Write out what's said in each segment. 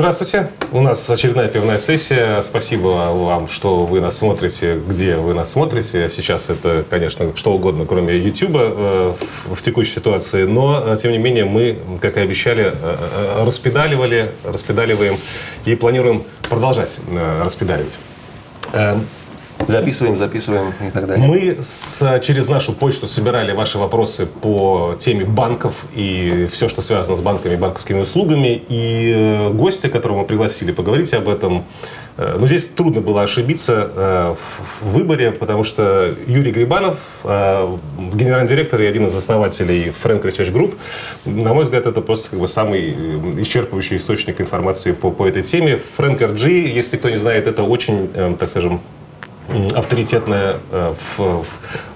Здравствуйте. У нас очередная пивная сессия. Спасибо вам, что вы нас смотрите, где вы нас смотрите. Сейчас это, конечно, что угодно, кроме YouTube э, в текущей ситуации. Но, э, тем не менее, мы, как и обещали, э, распедаливали, распедаливаем и планируем продолжать распедаливать. Записываем, записываем и так далее. Мы с, через нашу почту собирали ваши вопросы по теме банков и все, что связано с банками и банковскими услугами. И э, гости, которого мы пригласили поговорить об этом, э, ну, здесь трудно было ошибиться э, в выборе, потому что Юрий Грибанов, генеральный директор и один из основателей Frank Research Group, на мой взгляд, это просто как бы самый исчерпывающий источник информации по, по этой теме. Frank RG, если кто не знает, это очень, так скажем, авторитетная э, в,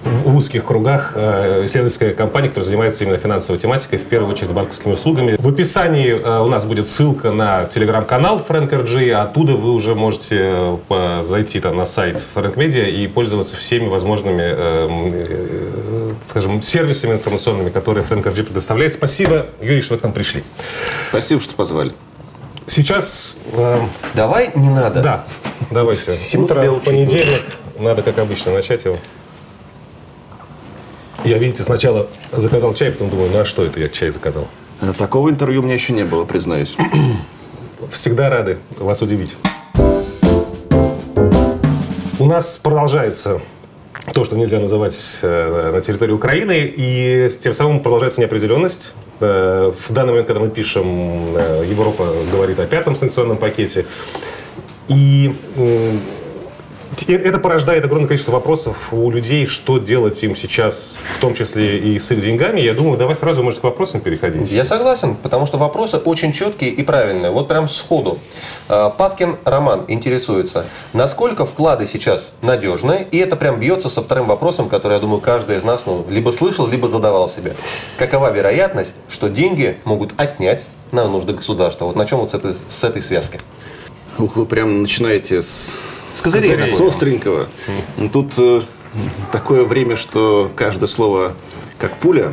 в узких кругах э, исследовательская компания, которая занимается именно финансовой тематикой, в первую очередь банковскими услугами. В описании э, у нас будет ссылка на телеграм-канал Frank RG, оттуда вы уже можете зайти там на сайт Frank Media и пользоваться всеми возможными, скажем, сервисами информационными, которые Frank предоставляет. Спасибо, Юрий, что вы к нам пришли. Спасибо, что позвали. Сейчас... Э, Давай не надо. Да, давайте. Всему Утро, понедельник. Надо, как обычно, начать его. Я, видите, сначала заказал чай, потом думаю, ну а что это я чай заказал? Э, такого интервью у меня еще не было, признаюсь. Всегда рады вас удивить. У нас продолжается то, что нельзя называть э, на территории Украины, и тем самым продолжается неопределенность. Э, в данный момент, когда мы пишем, э, Европа говорит о пятом санкционном пакете. И это порождает огромное количество вопросов у людей, что делать им сейчас, в том числе и с их деньгами. Я думаю, давай сразу, может, к вопросам переходить. Я согласен, потому что вопросы очень четкие и правильные. Вот прям сходу. А, Паткин Роман интересуется, насколько вклады сейчас надежные, и это прям бьется со вторым вопросом, который, я думаю, каждый из нас ну, либо слышал, либо задавал себе. Какова вероятность, что деньги могут отнять на нужды государства? Вот на чем вот с этой, с этой связки? Ух, вы прям начинаете с с козырей. С остренького. Тут э, такое время, что каждое слово как пуля,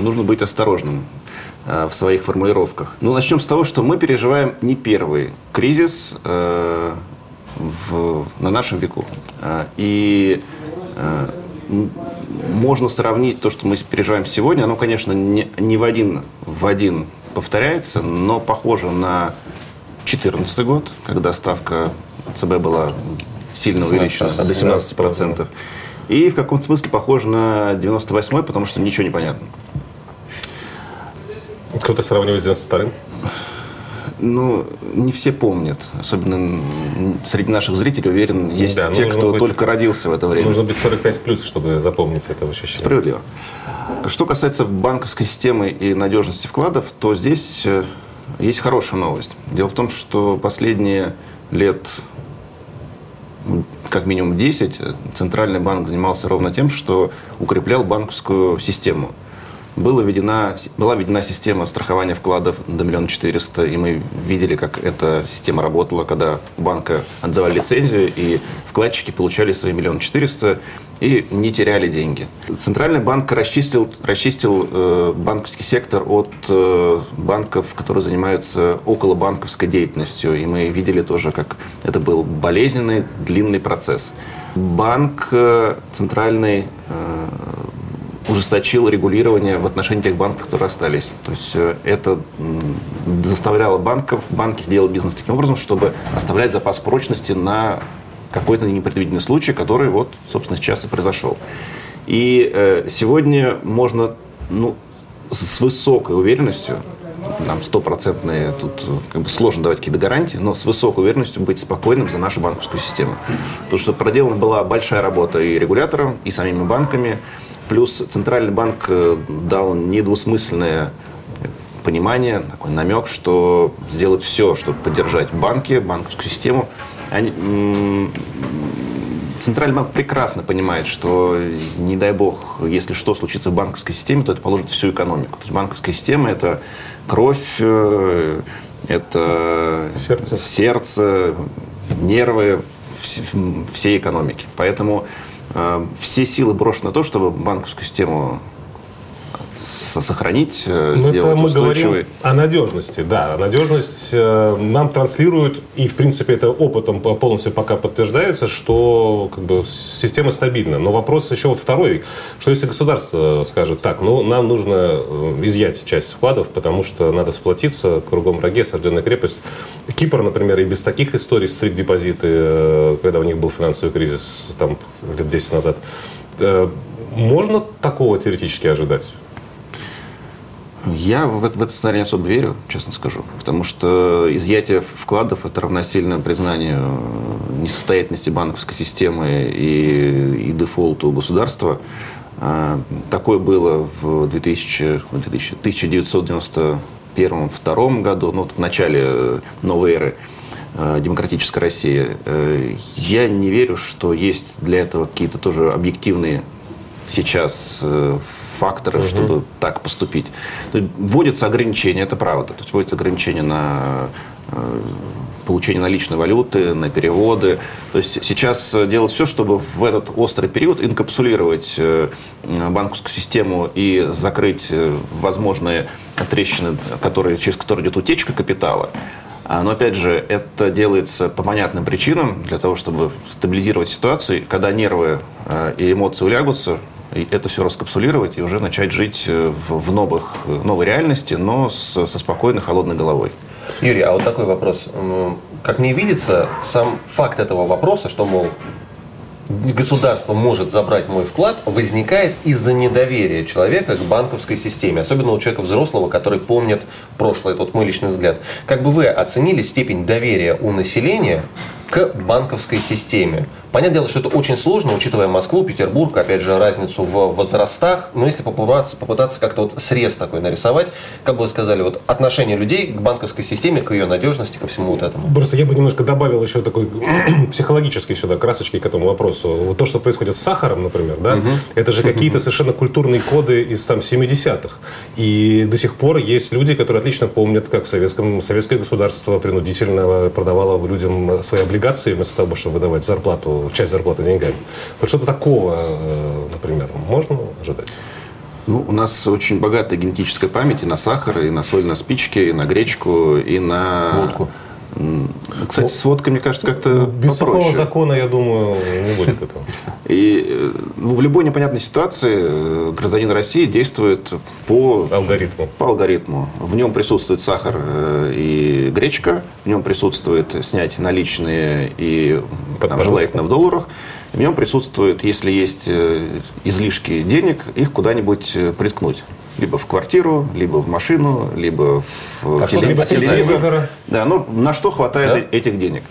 нужно быть осторожным э, в своих формулировках. Ну, начнем с того, что мы переживаем не первый кризис э, в, на нашем веку. И э, можно сравнить то, что мы переживаем сегодня. Оно, конечно, не, не в один в один повторяется, но похоже на 2014 год, когда ставка ЦБ была сильно увеличена до 17%. И в каком-то смысле похоже на 98-й, потому что ничего не понятно. Кто-то сравнивает с 92-м? Ну, не все помнят. Особенно среди наших зрителей, уверен, есть да, те, кто быть, только родился в это время. Нужно быть 45 плюс, чтобы запомнить это ощущение. Справедливо. Что касается банковской системы и надежности вкладов, то здесь э, есть хорошая новость. Дело в том, что последние лет как минимум 10 Центральный банк занимался ровно тем, что укреплял банковскую систему. Была введена, была введена система страхования вкладов до миллиона четыреста, и мы видели, как эта система работала, когда банка отзывали лицензию, и вкладчики получали свои миллион четыреста и не теряли деньги. Центральный банк расчистил, расчистил э, банковский сектор от э, банков, которые занимаются около банковской деятельностью. И мы видели тоже, как это был болезненный, длинный процесс. Банк э, центральный э, ужесточил регулирование в отношении тех банков, которые остались. То есть э, это заставляло банков, банки сделать бизнес таким образом, чтобы оставлять запас прочности на какой-то непредвиденный случай, который вот, собственно, сейчас и произошел. И э, сегодня можно ну, с высокой уверенностью, нам стопроцентные, тут как бы сложно давать какие-то гарантии, но с высокой уверенностью быть спокойным за нашу банковскую систему. Потому что проделана была большая работа и регулятором, и самими банками. Плюс Центральный банк э, дал недвусмысленное понимание, такой намек, что сделать все, чтобы поддержать банки, банковскую систему. Они, Центральный банк прекрасно понимает, что, не дай бог, если что случится в банковской системе, то это положит всю экономику. То есть банковская система – это кровь, э, это сердце, сердце нервы всей экономики. Поэтому э, все силы брошены на то, чтобы банковскую систему сохранить, э, сделать это мы говорим о надежности, да. Надежность э, нам транслируют, и, в принципе, это опытом полностью пока подтверждается, что как бы, система стабильна. Но вопрос еще вот второй, что если государство скажет, так, ну, нам нужно э, изъять часть вкладов, потому что надо сплотиться, кругом враге, осажденная крепость. Кипр, например, и без таких историй стрик депозиты, когда у них был финансовый кризис там, лет 10 назад, можно такого теоретически ожидать? Я в, этот сценарий не особо верю, честно скажу. Потому что изъятие вкладов – это равносильно признанию несостоятельности банковской системы и, и дефолту государства. А, такое было в 2000, 1991-1992 году, ну, вот в начале новой эры а, демократической России. Э, я не верю, что есть для этого какие-то тоже объективные сейчас э, факторы, угу. чтобы так поступить. Вводятся ограничения, это правда. То есть вводятся ограничения на э, получение наличной валюты, на переводы. То есть сейчас делать все, чтобы в этот острый период инкапсулировать э, банковскую систему и закрыть возможные трещины, которые, через которые идет утечка капитала. А, но опять же, это делается по понятным причинам, для того, чтобы стабилизировать ситуацию. Когда нервы и эмоции улягутся, это все раскапсулировать и уже начать жить э, в, в новых, новой реальности, но с, со спокойной, холодной головой. Юрий, а вот такой вопрос. Как мне видится, сам факт этого вопроса, что, мол, государство может забрать мой вклад, возникает из-за недоверия человека к банковской системе, особенно у человека взрослого, который помнит прошлое, тот мой личный взгляд. Как бы вы оценили степень доверия у населения к банковской системе. Понятное дело, что это очень сложно, учитывая Москву, Петербург, опять же, разницу в возрастах. Но если попытаться, попытаться как-то вот срез такой нарисовать, как бы вы сказали, вот отношение людей к банковской системе, к ее надежности, ко всему вот этому. Просто я бы немножко добавил еще такой психологической сюда красочки к этому вопросу. Вот то, что происходит с сахаром, например, да, угу. это же какие-то совершенно культурные коды из там 70-х. И до сих пор есть люди, которые отлично помнят, как в советском, советское государство принудительно продавало людям свои облигации, вместо того, чтобы выдавать зарплату, часть зарплаты деньгами. Вот что-то такого, э, например, можно ожидать? Ну, у нас очень богатая генетическая память и на сахар, и на соль на спички, и на гречку, и на... Водку. Кстати, с водкой, мне кажется, как-то ну, Без попроще. такого закона, я думаю, не будет этого. И э, ну, в любой непонятной ситуации э, гражданин России действует по алгоритму. По алгоритму. В нем присутствует сахар э, и гречка, в нем присутствует снять наличные и там, желательно в долларах. В нем присутствует, если есть излишки денег, их куда-нибудь приткнуть либо в квартиру, либо в машину, либо в а теле... телевизор. Да, ну на что хватает да? этих денег.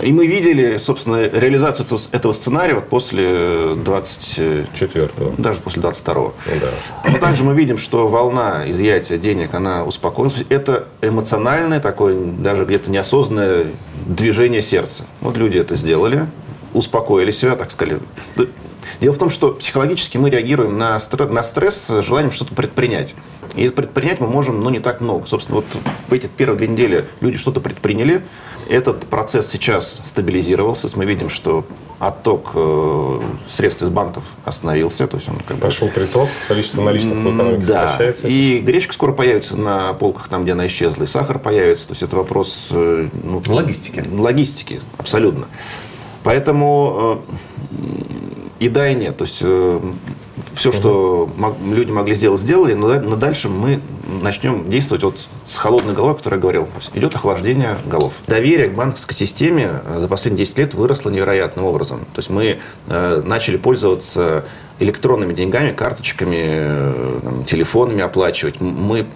И мы видели, собственно, реализацию этого сценария вот после 24 даже после 22 ну, да. Но также мы видим, что волна изъятия денег, она успокоилась. Это эмоциональное такое, даже где-то неосознанное движение сердца. Вот люди это сделали, успокоили себя, так сказали. Дело в том, что психологически мы реагируем на стресс, на стресс с желанием что-то предпринять. И предпринять мы можем, но ну, не так много. Собственно, вот в эти первые две недели люди что-то предприняли. Этот процесс сейчас стабилизировался. Мы видим, что отток э, средств из банков остановился. То есть он как Пошел бы... приток, количество наличных в экономике да. сокращается. И гречка скоро появится на полках там, где она исчезла, и сахар появится. То есть это вопрос... Э, ну, логистики. Логистики, абсолютно. Поэтому э, и да, и нет. То есть э, все, угу. что люди могли сделать, сделали, но, но дальше мы начнем действовать вот с холодной головой, о которой я говорил. идет охлаждение голов. Доверие к банковской системе э, за последние 10 лет выросло невероятным образом. То есть мы э, начали пользоваться электронными деньгами, карточками, э, телефонами оплачивать. Мы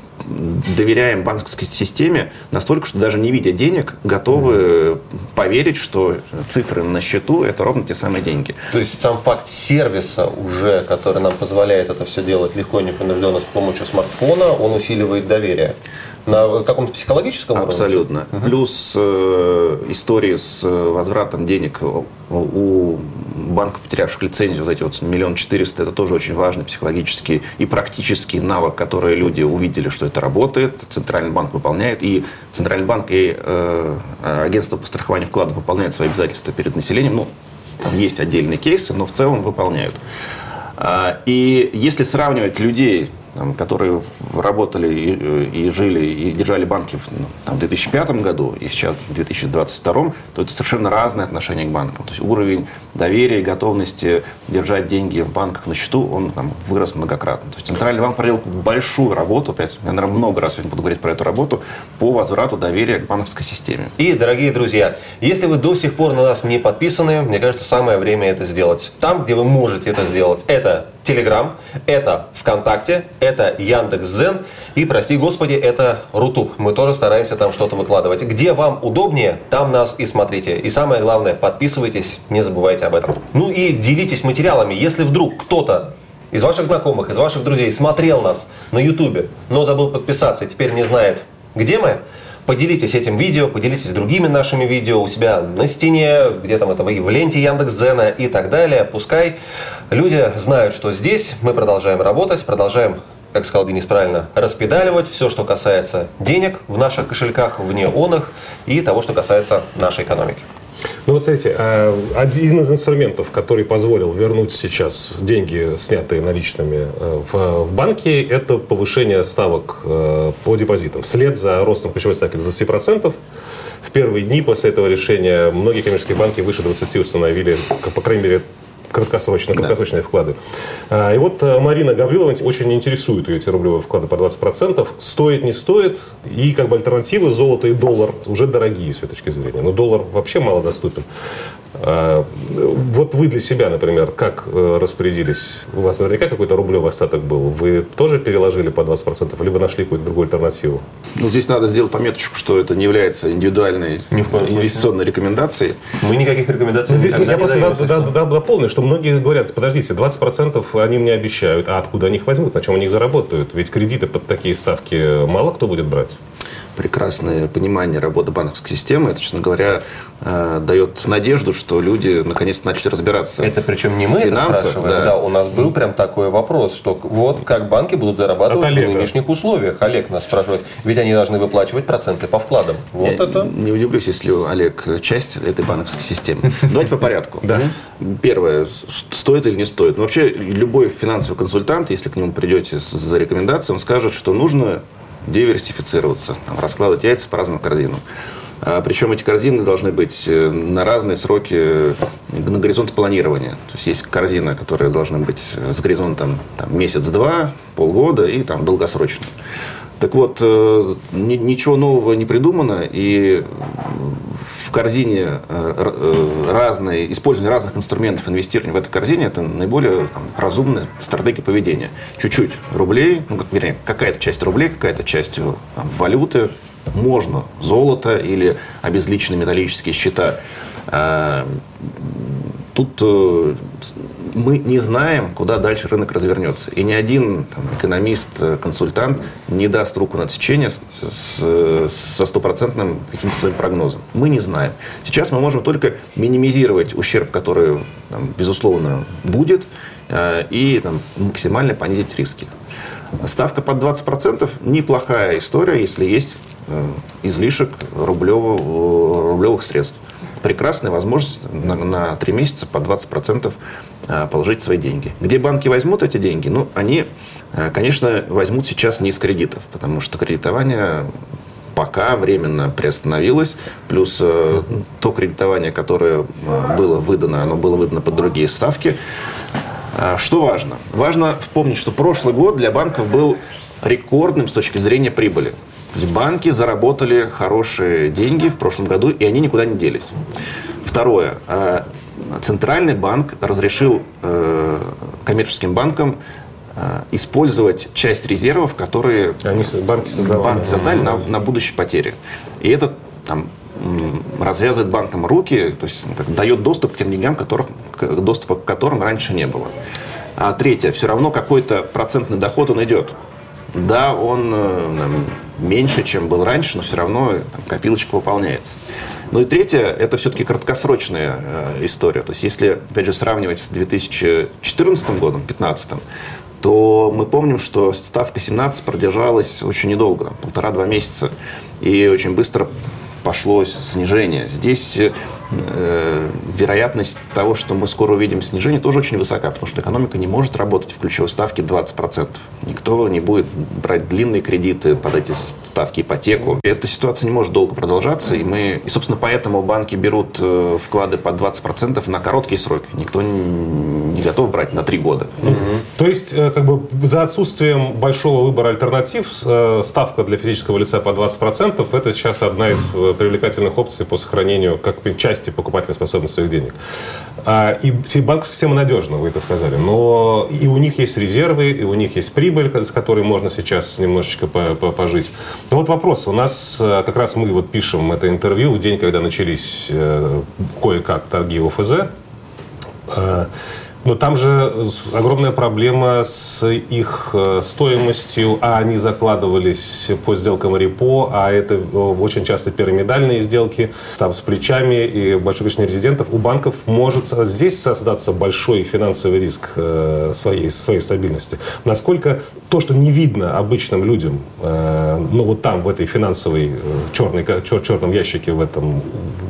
доверяем банковской системе настолько, что даже не видя денег, готовы поверить, что цифры на счету – это ровно те самые деньги. То есть сам факт сервиса уже, который нам позволяет это все делать легко и непринужденно с помощью смартфона, он усиливает доверие. На каком-то психологическом уровне? Абсолютно. Угу. Плюс э, истории с э, возвратом денег у банков, потерявших лицензию, вот эти вот миллион четыреста, это тоже очень важный психологический и практический навык, который люди увидели, что это работает, Центральный банк выполняет, и Центральный банк и э, агентство по страхованию вкладов выполняют свои обязательства перед населением. Ну, там есть отдельные кейсы, но в целом выполняют. А, и если сравнивать людей которые работали и, и жили, и держали банки в, ну, там, в 2005 году и сейчас в 2022, то это совершенно разные отношения к банкам. То есть уровень доверия готовности держать деньги в банках на счету, он там, вырос многократно. То есть Центральный банк проделал большую работу, опять, я, наверное, много раз сегодня буду говорить про эту работу, по возврату доверия к банковской системе. И, дорогие друзья, если вы до сих пор на нас не подписаны, мне кажется, самое время это сделать. Там, где вы можете это сделать, это Telegram, это ВКонтакте, это Яндекс.Зен и, прости господи, это Рутуб. Мы тоже стараемся там что-то выкладывать. Где вам удобнее, там нас и смотрите. И самое главное, подписывайтесь, не забывайте об этом. Ну и делитесь материалами. Если вдруг кто-то из ваших знакомых, из ваших друзей смотрел нас на YouTube, но забыл подписаться и теперь не знает, где мы, Поделитесь этим видео, поделитесь другими нашими видео у себя на стене, где там это вы, в ленте Яндекс.Зена и так далее. Пускай люди знают, что здесь мы продолжаем работать, продолжаем как сказал Денис правильно, распедаливать все, что касается денег в наших кошельках, вне он и того, что касается нашей экономики. Ну вот смотрите, а, один из инструментов, который позволил вернуть сейчас деньги, снятые наличными э, в, банке, это повышение ставок э, по депозитам. Вслед за ростом ключевой ставки до 20%, в первые дни после этого решения многие коммерческие банки выше 20 установили, по крайней мере, краткосрочные, краткосрочные да. вклады. А, и вот э, Марина Гаврилова очень интересует ее эти рублевые вклады по 20%. Стоит, не стоит. И как бы альтернативы золото и доллар уже дорогие с ее точки зрения. Но доллар вообще мало доступен. А, вот вы для себя, например, как э, распорядились? У вас наверняка какой-то рублевый остаток был. Вы тоже переложили по 20%, либо нашли какую-то другую альтернативу? Ну, здесь надо сделать пометочку, что это не является индивидуальной инвестиционной рекомендацией. Мы никаких рекомендаций здесь, Я просто дополню, что многие говорят, подождите, 20% они мне обещают, а откуда они их возьмут, на чем они их заработают? Ведь кредиты под такие ставки мало кто будет брать прекрасное понимание работы банковской системы. Это, честно говоря, э, дает надежду, что люди наконец начали разбираться. Это причем не мы финансах, это спрашиваем. Да. да, у нас был прям такой вопрос, что вот как банки будут зарабатывать в нынешних условиях. Олег нас спрашивает, ведь они должны выплачивать проценты по вкладам. Вот Я это. Не удивлюсь, если Олег часть этой банковской системы. Давайте по порядку. Да. Первое, стоит или не стоит. Вообще, любой финансовый консультант, если к нему придете за рекомендацией, он скажет, что нужно диверсифицироваться, там, раскладывать яйца по разным корзинам. А, причем эти корзины должны быть э, на разные сроки э, на горизонт планирования. То есть есть корзина, которая должна быть с горизонтом там, месяц-два, полгода и там долгосрочно. Так вот, ничего нового не придумано, и в корзине разные, использование разных инструментов инвестирования в этой корзине – это наиболее там, разумная стратегия поведения. Чуть-чуть рублей, ну, как, вернее, какая-то часть рублей, какая-то часть там, валюты, можно золото или обезличенные металлические счета. Тут э, мы не знаем, куда дальше рынок развернется. И ни один там, экономист, э, консультант не даст руку на отсечение с, с, со стопроцентным каким-то своим прогнозом. Мы не знаем. Сейчас мы можем только минимизировать ущерб, который, там, безусловно, будет, э, и там, максимально понизить риски. Ставка под 20% неплохая история, если есть излишек рублевого, рублевых средств. Прекрасная возможность на, на 3 месяца по 20% э, положить свои деньги. Где банки возьмут эти деньги? Ну, они, э, конечно, возьмут сейчас не из кредитов, потому что кредитование пока временно приостановилось, плюс э, то кредитование, которое было выдано, оно было выдано под другие ставки. Что важно? Важно вспомнить, что прошлый год для банков был рекордным с точки зрения прибыли. То есть банки заработали хорошие деньги в прошлом году, и они никуда не делись. Второе. Э, Центральный банк разрешил э, коммерческим банкам э, использовать часть резервов, которые Они, банки создавали, банки создали на, на будущие потери. И это там, развязывает банкам руки, то есть как, дает доступ к тем деньгам, которых, доступа к которым раньше не было. А третье, все равно какой-то процентный доход он идет. Да, он меньше, чем был раньше, но все равно там, копилочка выполняется. Ну и третье, это все-таки краткосрочная э, история. То есть если, опять же, сравнивать с 2014 годом, 2015, то мы помним, что ставка 17 продержалась очень недолго, полтора-два месяца, и очень быстро пошло снижение. Здесь э, вероятность того, что мы скоро увидим снижение, тоже очень высока, потому что экономика не может работать в ключевой ставке 20%. Никто не будет брать длинные кредиты под эти ставки, ипотеку. Эта ситуация не может долго продолжаться, и мы, и, собственно, поэтому банки берут э, вклады под 20% на короткие сроки. Никто не готов брать на 3 года. Угу. То есть, э, как бы за отсутствием большого выбора альтернатив, э, ставка для физического лица по 20% это сейчас одна из привлекательных опций по сохранению как части покупательной способности своих денег. А, и банковская система надежна, вы это сказали. Но и у них есть резервы, и у них есть прибыль, с которой можно сейчас немножечко пожить. Но вот вопрос. У нас э, как раз мы вот пишем это интервью в день, когда начались э, кое-как торги ОФЗ. Э, но там же огромная проблема с их э, стоимостью, а они закладывались по сделкам репо, а это э, очень часто пирамидальные сделки, там с плечами и большое количество резидентов. У банков может здесь создаться большой финансовый риск э, своей, своей стабильности. Насколько то, что не видно обычным людям, ну вот там, в этой финансовой черной, чер, черном ящике, в этом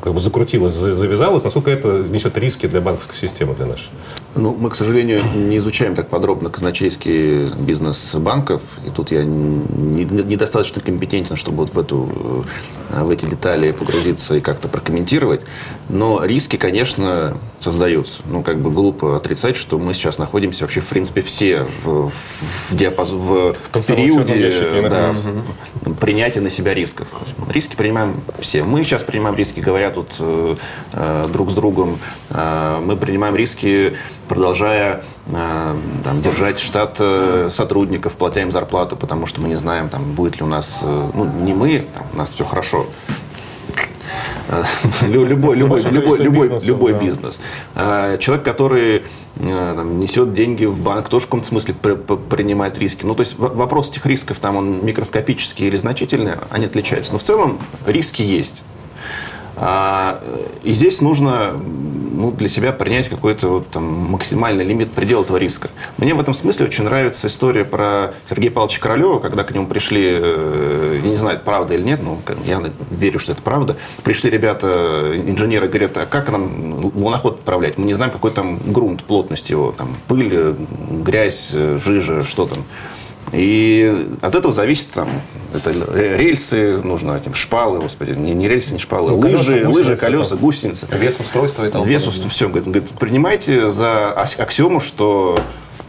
как бы закрутилось, завязалось, насколько это несет риски для банковской системы, для нашей? Ну, мы, к сожалению, не изучаем так подробно казначейский бизнес банков. И тут я недостаточно компетентен, чтобы вот в, эту, э, в эти детали погрузиться и как-то прокомментировать. Но риски, конечно, создаются. Ну, как бы глупо отрицать, что мы сейчас находимся вообще, в принципе, все в, в, диапаз... в, в, в периоде ящике, да, угу. принятия на себя рисков. Риски принимаем все. Мы сейчас принимаем риски, говоря тут э, э, друг с другом. Э, мы принимаем риски продолжая э, там, держать штат э, сотрудников, платя им зарплату, потому что мы не знаем, там, будет ли у нас, э, ну, не мы, там, у нас все хорошо, любой, любой, любой, любой, любой да. бизнес. Человек, который там, несет деньги в банк, тоже в каком-то смысле принимает риски. Ну, то есть вопрос этих рисков, там он микроскопический или значительный, они отличаются. Но в целом риски есть. А, и здесь нужно ну, для себя принять какой-то вот, там, максимальный лимит предела этого риска. Мне в этом смысле очень нравится история про Сергея Павловича Королева, когда к нему пришли, э, я не знаю, правда или нет, но я верю, что это правда, пришли ребята, инженеры, говорят, а как нам луноход отправлять? Мы не знаем, какой там грунт, плотность его, там, пыль, грязь, жижа, что там. И от этого зависит там это рельсы, нужно этим шпалы, господи, не, не рельсы, не шпалы, ну, лыжи, колеса, лыжи, колеса, гусеницы. Вес устройства и тому Вес устройства, все. Говорит, говорит, принимайте за аксиому, что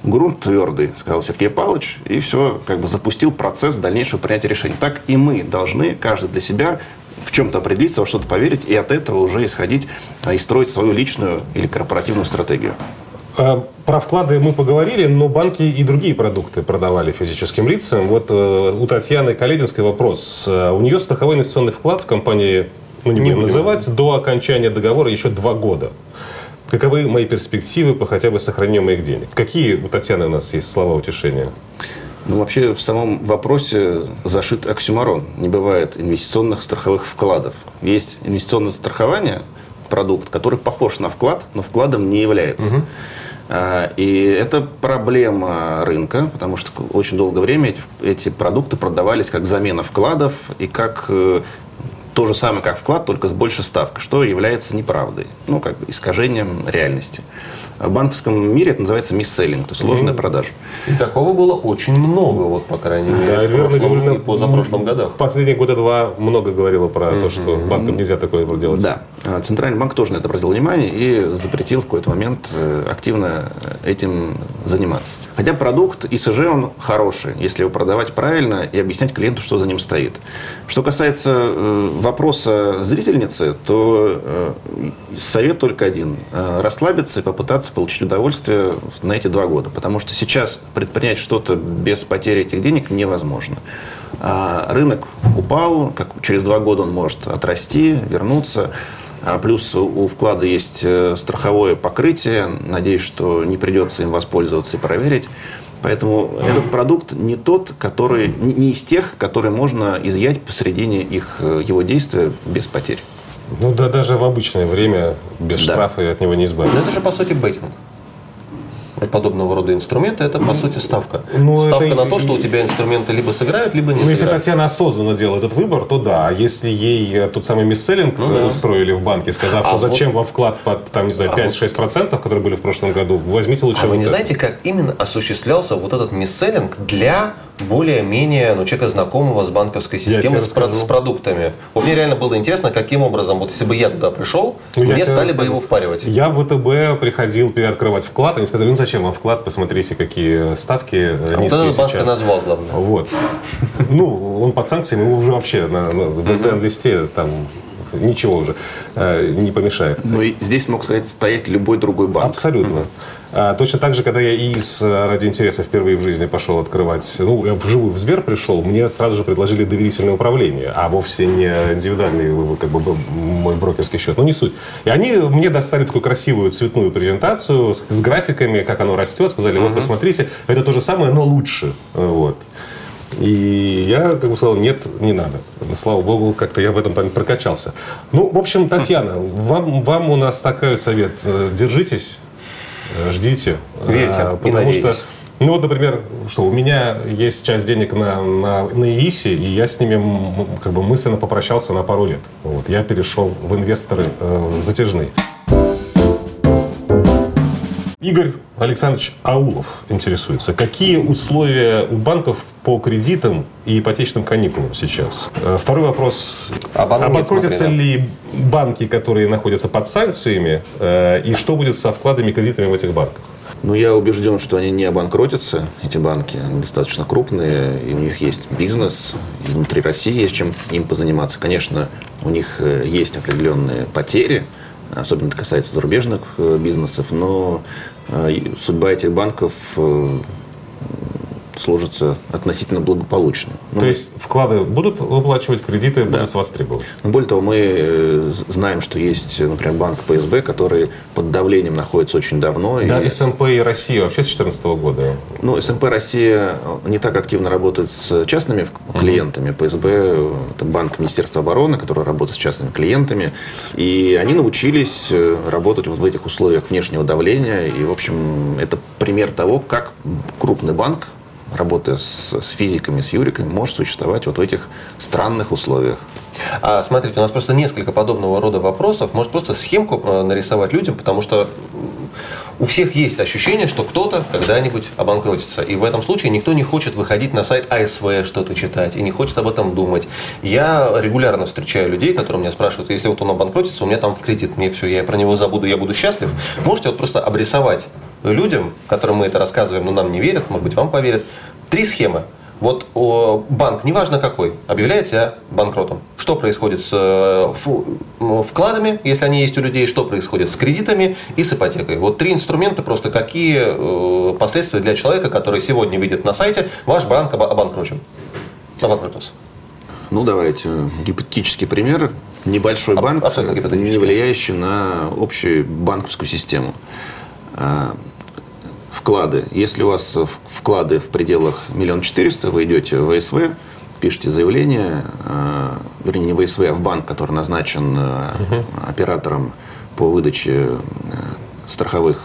грунт твердый, сказал Сергей Павлович, и все, как бы запустил процесс дальнейшего принятия решений. Так и мы должны, каждый для себя, в чем-то определиться, во что-то поверить, и от этого уже исходить а, и строить свою личную или корпоративную стратегию. Э, про вклады мы поговорили, но банки и другие продукты продавали физическим лицам. Вот э, у Татьяны Калединской вопрос. Э, у нее страховой инвестиционный вклад в компании, ну не, не будем называть, до окончания договора еще два года. Каковы мои перспективы по хотя бы сохранению моих денег? Какие у Татьяны у нас есть слова утешения? Ну, вообще, в самом вопросе зашит оксюмарон. Не бывает инвестиционных страховых вкладов. Есть инвестиционное страхование, продукт, который похож на вклад, но вкладом не является. Угу. А, и это проблема рынка, потому что очень долгое время эти, эти продукты продавались как замена вкладов и как э, то же самое, как вклад, только с большей ставкой, что является неправдой, ну, как бы искажением реальности. В банковском мире это называется мисселлинг, то есть ложная mm-hmm. продажа. И такого было очень много, вот, по крайней мере, да, в прошлом говорили, и позапрошлом годах. Последние года два много говорило про mm-hmm. то, что банкам нельзя такое делать. Да. А Центральный банк тоже на это обратил внимание и запретил в какой-то момент э, активно этим заниматься. Хотя продукт ИСЖ, он хороший, если его продавать правильно и объяснять клиенту, что за ним стоит. Что касается э, вопроса зрительницы, то э, совет только один. Расслабиться и попытаться пытаться получить удовольствие на эти два года. Потому что сейчас предпринять что-то без потери этих денег невозможно. А рынок упал, как через два года он может отрасти, вернуться. А плюс у вклада есть э, страховое покрытие. Надеюсь, что не придется им воспользоваться и проверить. Поэтому этот продукт не тот, который не из тех, которые можно изъять посредине их, э, его действия без потерь. Ну да, даже в обычное время без да. штрафа от него не избавиться. Но это же, по сути, бейтинг. Подобного рода инструменты, это, по сути, ставка. Ну, ставка это на то, что у тебя инструменты либо сыграют, либо не Ну, если сыграют. Татьяна осознанно делала этот выбор, то да. А если ей э, тот самый мисселлинг э, устроили в банке, сказав, Ну А что вот- зачем вам вклад под, там, не знаю, 5-6%, которые были в прошлом году, возьмите лучше А вы не это. знаете, как именно осуществлялся вот этот мисселлинг для более-менее ну, человека, знакомого с банковской системой, с, про- с продуктами? Вот мне реально было интересно, каким образом, вот если бы я туда пришел, Ну, мне стали бы расскажу. его впаривать. Я в ВТБ приходил переоткрывать вклад, они сказали, ну зачем вам вклад, посмотрите, какие ставки А вот низкие ты сейчас. назвал, главное. Вот. Ну, он под санкциями, его уже вообще на, на- в SDN-листе там ничего уже э, не помешает. Ну и здесь мог сказать стоять любой другой банк. Абсолютно. А, точно так же, когда я ИИС э, ради интереса впервые в жизни пошел открывать, ну, я вживую в Сбер пришел, мне сразу же предложили доверительное управление, а вовсе не индивидуальный э, как бы, мой брокерский счет. Ну, не суть. И они мне достали такую красивую цветную презентацию с, с графиками, как оно растет, сказали, вот, посмотрите, это то же самое, но лучше. Вот. И я как бы сказал, нет, не надо. Слава богу, как-то я в этом плане прокачался. Ну, в общем, Татьяна, вам, вам у нас такой совет. Э, Держитесь, э, ждите. Верьте А, Потому что, ну вот, например, что у меня есть часть денег на, на, на ИИСе, и я с ними как бы мысленно попрощался на пару лет. Вот, я перешел в инвесторы э, затяжные. Игорь Александрович Аулов интересуется, какие условия у банков по кредитам и ипотечным каникулам сейчас? Э, Второй вопрос. Обанкротятся Обанкротятся ли банки, которые находятся под санкциями, э, и что будет со вкладами и кредитами в этих банках? Но я убежден, что они не обанкротятся, эти банки. Они достаточно крупные, и у них есть бизнес, и внутри России есть чем им позаниматься. Конечно, у них э, есть определенные потери, особенно это касается зарубежных бизнесов, но судьба этих банков э, сложится относительно благополучно. Ну, То есть вклады будут выплачивать, кредиты будут востребовать? Ну, Более того, мы э, знаем, что есть, например, банк ПСБ, который под давлением находится очень давно. Да, и, СМП и Россия вообще с 2014 года. ну, СМП Россия не так активно работает с частными клиентами. ПСБ э, – это банк Министерства обороны, который работает с частными клиентами. И они научились э, работать вот в этих условиях внешнего давления. И, в общем, это пример того, как крупный банк работая с, с физиками, с юриками, может существовать вот в этих странных условиях. А смотрите, у нас просто несколько подобного рода вопросов. Может просто схемку э, нарисовать людям, потому что у всех есть ощущение, что кто-то когда-нибудь обанкротится. И в этом случае никто не хочет выходить на сайт АСВ что-то читать и не хочет об этом думать. Я регулярно встречаю людей, которые меня спрашивают, если вот он обанкротится, у меня там в кредит, мне все, я про него забуду, я буду счастлив. Можете вот просто обрисовать людям, которым мы это рассказываем, но нам не верят, может быть, вам поверят, три схемы. Вот о, банк, неважно какой, объявляет себя банкротом. Что происходит с э, фу- вкладами, если они есть у людей, что происходит с кредитами и с ипотекой. Вот три инструмента, просто какие э, последствия для человека, который сегодня видит на сайте, ваш банк оба- обанкрочен. Обанкротился. Ну, давайте гипотетический пример. Небольшой банк, абсолютно гипотетический. не влияющий на общую банковскую систему. А, Вклады. Если у вас вклады в пределах миллион четыреста, вы идете в ВСВ, пишете заявление, а, вернее, не в ВСВ, а в банк, который назначен а, оператором по выдаче а, страховых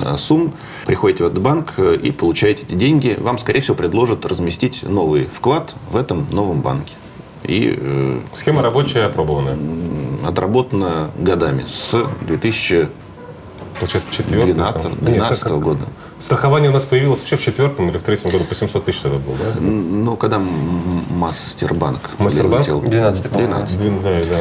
а, сумм, приходите в этот банк э, и получаете эти деньги, вам, скорее всего, предложат разместить новый вклад в этом новом банке. И э, Схема рабочая, опробованная. отработана годами с 2012 Получается, четвертый. там. Нет, как- как- года. Страхование у нас появилось вообще в четвертом или в третьем году по 700 тысяч тогда был, да? Ну, когда Мастербанк. Мастербанк? прилетел. 12-й, по-моему. 12 Блин, Да, да.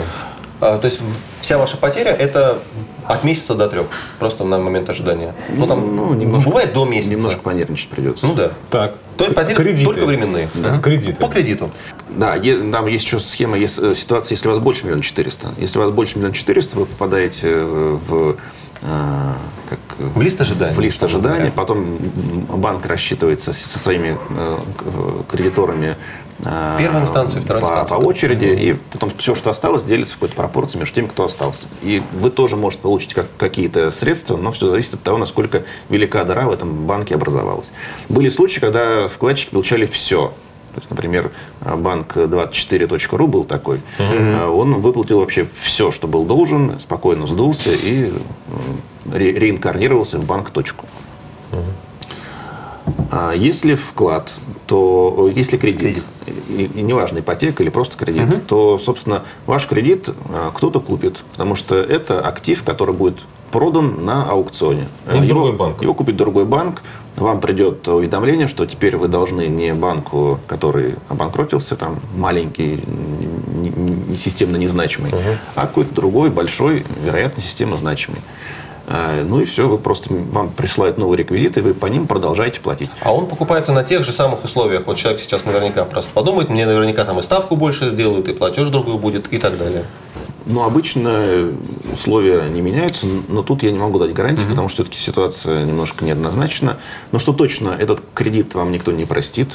А, то есть вся ваша потеря это от месяца до трех, просто на момент ожидания. Ну, там Ну, немножко- бывает до месяца. Немножко понервничать придется. Ну да. Так, То есть потери кредиты. только временные. Да. Кредиты. По кредиту. Да, там есть еще схема, есть э, ситуация, если у вас больше миллиона четыреста. Если у вас больше миллиона четыреста, вы попадаете э, в как, э, В лист ожидания. в лист ожидания, потом банк рассчитывается со своими э, к- кредиторами э, Первой инстанции, второй по, инстанции, по очереди, и потом все, что осталось, делится в какой-то пропорции между теми, кто остался. И вы тоже можете получить как, какие-то средства, но все зависит от того, насколько велика дыра в этом банке образовалась. Были случаи, когда вкладчики получали все. То есть, например, банк 24.ru был такой. А Он выплатил вообще все, что был должен, спокойно сдулся и ре- реинкарнировался в банк. Точку. А если вклад, то если кредит, кредит. И, и неважно, ипотека или просто кредит, угу. то, собственно, ваш кредит а, кто-то купит, потому что это актив, который будет продан на аукционе. Ну, его, другой банк. Его купит другой банк, вам придет уведомление, что теперь вы должны не банку, который обанкротился, там маленький, не, не системно незначимый, угу. а какой-то другой, большой, вероятно, системно значимый. А, ну и все, вы просто вам присылают новые реквизиты, вы по ним продолжаете платить. А он покупается на тех же самых условиях. Вот человек сейчас наверняка просто подумает, мне наверняка там и ставку больше сделают, и платеж другой будет, и так далее. Ну, обычно условия не меняются, но тут я не могу дать гарантии, mm-hmm. потому что все-таки ситуация немножко неоднозначна. Но что точно, этот кредит вам никто не простит,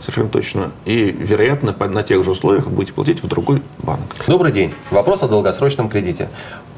совершенно точно. И, вероятно, на тех же условиях будете платить в другой банк. Добрый день. Вопрос о долгосрочном кредите.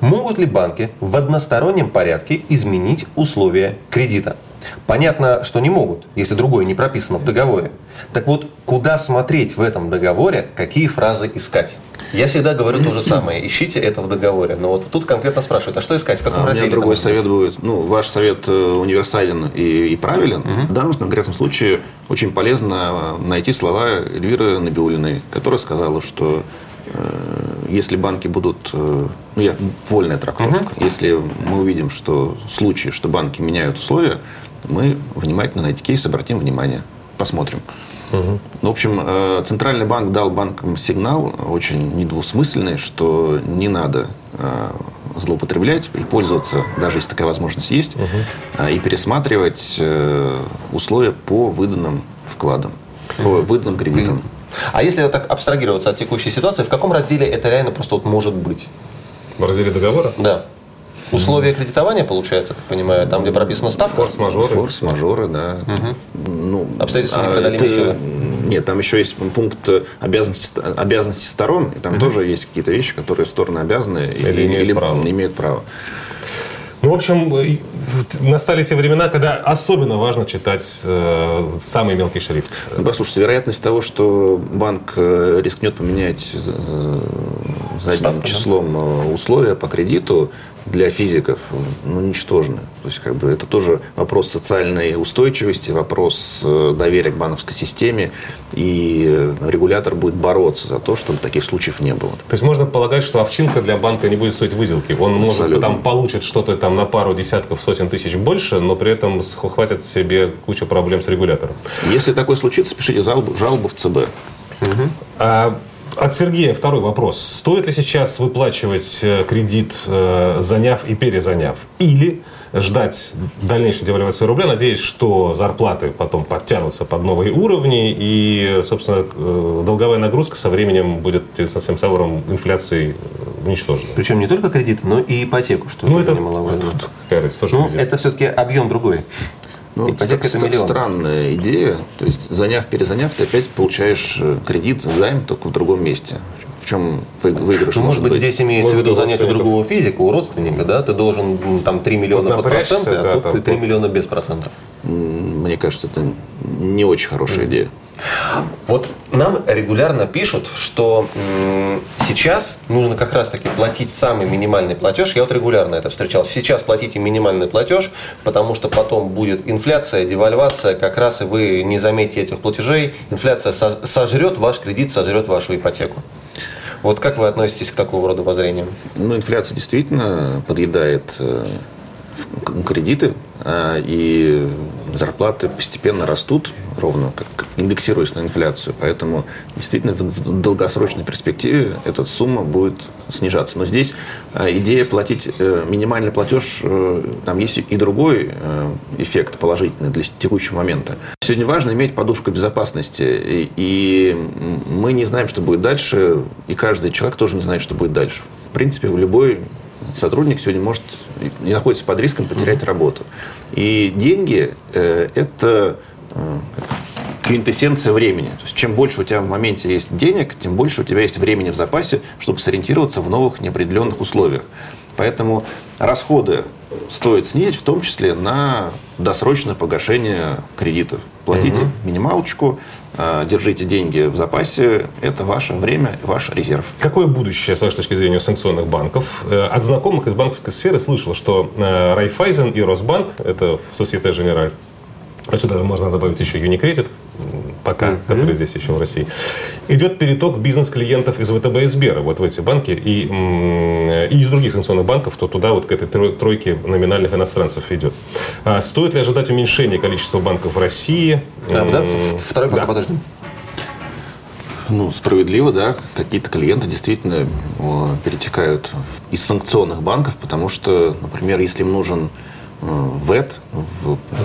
Могут ли банки в одностороннем порядке изменить условия кредита? Понятно, что не могут, если другое не прописано в договоре. Так вот, куда смотреть в этом договоре, какие фразы искать? Я всегда говорю то же самое. Ищите это в договоре. Но вот тут конкретно спрашивают, а что искать? В каком а разделе? У меня другой совет будет. Ну, ваш совет э, универсален и, и правилен. Угу. В данном конкретном случае очень полезно найти слова Эльвиры Набиулиной, которая сказала, что э, если банки будут, э, ну я вольная трактовка, угу. если мы увидим, что в случае, что банки меняют условия, мы внимательно на эти кейсы обратим внимание, посмотрим. Угу. В общем, э, Центральный банк дал банкам сигнал очень недвусмысленный, что не надо э, злоупотреблять и пользоваться, даже если такая возможность есть, угу. и пересматривать условия по выданным вкладам, по выданным кредитам. А если так абстрагироваться от текущей ситуации, в каком разделе это реально просто вот может быть? В разделе договора? Да. Условия кредитования, получается, как понимаю, там, где прописана ставка? Форс-мажоры. Форс-мажоры, да. Угу. Ну, Обстоятельства а, силы. Нет, там еще есть пункт обязанности, обязанности сторон, и там угу. тоже есть какие-то вещи, которые стороны обязаны или, или, имеют, или право. имеют право. Ну, в общем, э, настали те времена, когда особенно важно читать э, самый мелкий шрифт. Ну, послушайте, вероятность того, что банк э, рискнет поменять э, задним Ставка, числом да? условия по кредиту, для физиков ну, ничтожны. То есть, как бы, это тоже вопрос социальной устойчивости, вопрос э, доверия к банковской системе, и регулятор будет бороться за то, чтобы таких случаев не было. То есть, можно полагать, что овчинка для банка не будет стоить выделки. Он, может, Абсолютно. там получит что-то там на пару десятков, сотен тысяч больше, но при этом хватит себе кучу проблем с регулятором. Если такое случится, пишите жалобу, жалобу в ЦБ. Угу. А от Сергея второй вопрос. Стоит ли сейчас выплачивать э, кредит, э, заняв и перезаняв? Или ждать дальнейшей девальвации рубля, надеясь, что зарплаты потом подтянутся под новые уровни, и, собственно, э, долговая нагрузка со временем будет со всем савором инфляции уничтожена. Причем не только кредит, но и ипотеку, что ну, это немаловажно. Ну, это все-таки объем другой. Ну, Ипотека это миллион. Странная идея. То есть, заняв, перезаняв, ты опять получаешь э, кредит, займ, только в другом месте. В чем выигрыш? Ну, может быть, быть, здесь имеется в виду занять у другого физика, у родственника, да? Ты должен там 3 миллиона под проценты, а да, тут ты 3 миллиона без процентов. Мне кажется, это не очень хорошая mm. идея. Вот нам регулярно пишут, что сейчас нужно как раз-таки платить самый минимальный платеж. Я вот регулярно это встречал. Сейчас платите минимальный платеж, потому что потом будет инфляция, девальвация, как раз и вы не заметите этих платежей. Инфляция сожрет ваш кредит, сожрет вашу ипотеку. Вот как вы относитесь к такого рода воззрениям? Ну, инфляция действительно подъедает э, кредиты, а, и зарплаты постепенно растут, ровно как индексируясь на инфляцию. Поэтому действительно в долгосрочной перспективе эта сумма будет снижаться. Но здесь а, идея платить э, минимальный платеж, э, там есть и другой э, эффект положительный для текущего момента. Сегодня важно иметь подушку безопасности. И мы не знаем, что будет дальше, и каждый человек тоже не знает, что будет дальше. В принципе, в любой сотрудник сегодня может не находится под риском потерять работу. И деньги э, – это э, квинтэссенция времени. То есть чем больше у тебя в моменте есть денег, тем больше у тебя есть времени в запасе, чтобы сориентироваться в новых неопределенных условиях. Поэтому расходы стоит снизить, в том числе на досрочное погашение кредитов. Платите угу. минималочку, а, держите деньги в запасе, это ваше время, ваш резерв. Какое будущее, с вашей точки зрения, санкционных банков? Э, от знакомых из банковской сферы слышал, что э, Райфайзен и Росбанк, это Societe Generale, Отсюда можно добавить еще Unicredit, пока, mm-hmm. который здесь еще в России. Идет переток бизнес-клиентов из ВТБ и Сбера вот в эти банки и, и из других санкционных банков, то туда вот к этой тройке номинальных иностранцев идет. А стоит ли ожидать уменьшения количества банков в России? А, да, второй пока да. подожди. Ну, справедливо, да. Какие-то клиенты действительно перетекают из санкционных банков, потому что, например, если им нужен ВЭТ,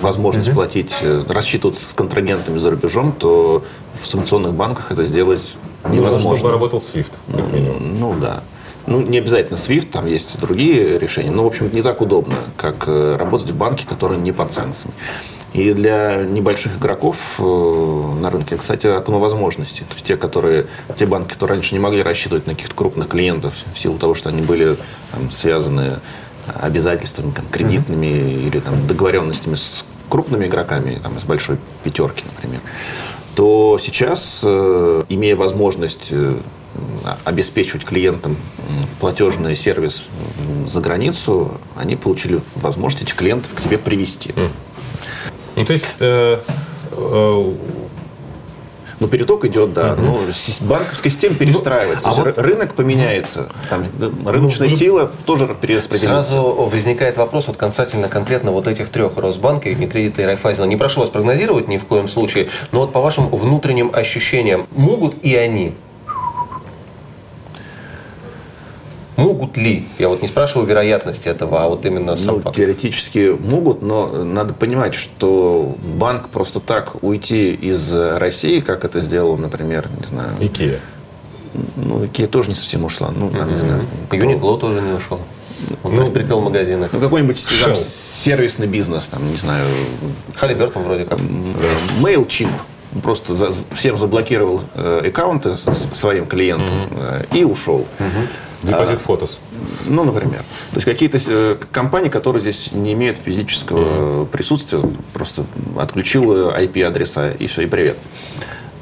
возможность mm-hmm. платить, э, рассчитываться с контрагентами за рубежом, то в санкционных банках это сделать невозможно. Нужно, чтобы работал SWIFT, как минимум. Ну да. Ну, не обязательно SWIFT, там есть другие решения. Но, в общем, не так удобно, как э, работать в банке, который не под санкциями. И для небольших игроков э, на рынке, кстати, окно возможностей. То есть те, которые, те банки, которые раньше не могли рассчитывать на каких-то крупных клиентов в силу того, что они были там, связаны обязательствами там, кредитными mm-hmm. или там, договоренностями с крупными игроками, там, из большой пятерки, например, то сейчас, э, имея возможность э, обеспечивать клиентам платежный сервис за границу, они получили возможность этих клиентов к себе привести. Ну, то есть но переток идет, да. Ну, банковская система ну, перестраивается. Ну, а вот... Рынок поменяется. Там, рыночная ну, сила тоже перераспределится. Сразу возникает вопрос вот касательно конкретно вот этих трех Росбанка, Юникредита и Райфайзена. Не прошу вас прогнозировать ни в коем случае, но вот по вашим внутренним ощущениям, могут и они Могут ли? Я вот не спрашиваю вероятности этого, а вот именно сам ну, факт. Теоретически могут, но надо понимать, что банк просто так уйти из России, как это сделал, например, не знаю... Икея. Ну, Икея тоже не совсем ушла. Ну, mm-hmm. не знаю. Uniqlo тоже не ушел. Он ну, прикрыл магазины. Ну, какой-нибудь там, сервисный бизнес, там, не знаю. Halliburton вроде как. MailChimp просто за, всем заблокировал э, аккаунты с, с своим клиентом mm-hmm. э, и ушел. Mm-hmm. Депозит фотос. Ну, например. То есть какие-то э, компании, которые здесь не имеют физического присутствия, просто отключил IP-адреса и все, и привет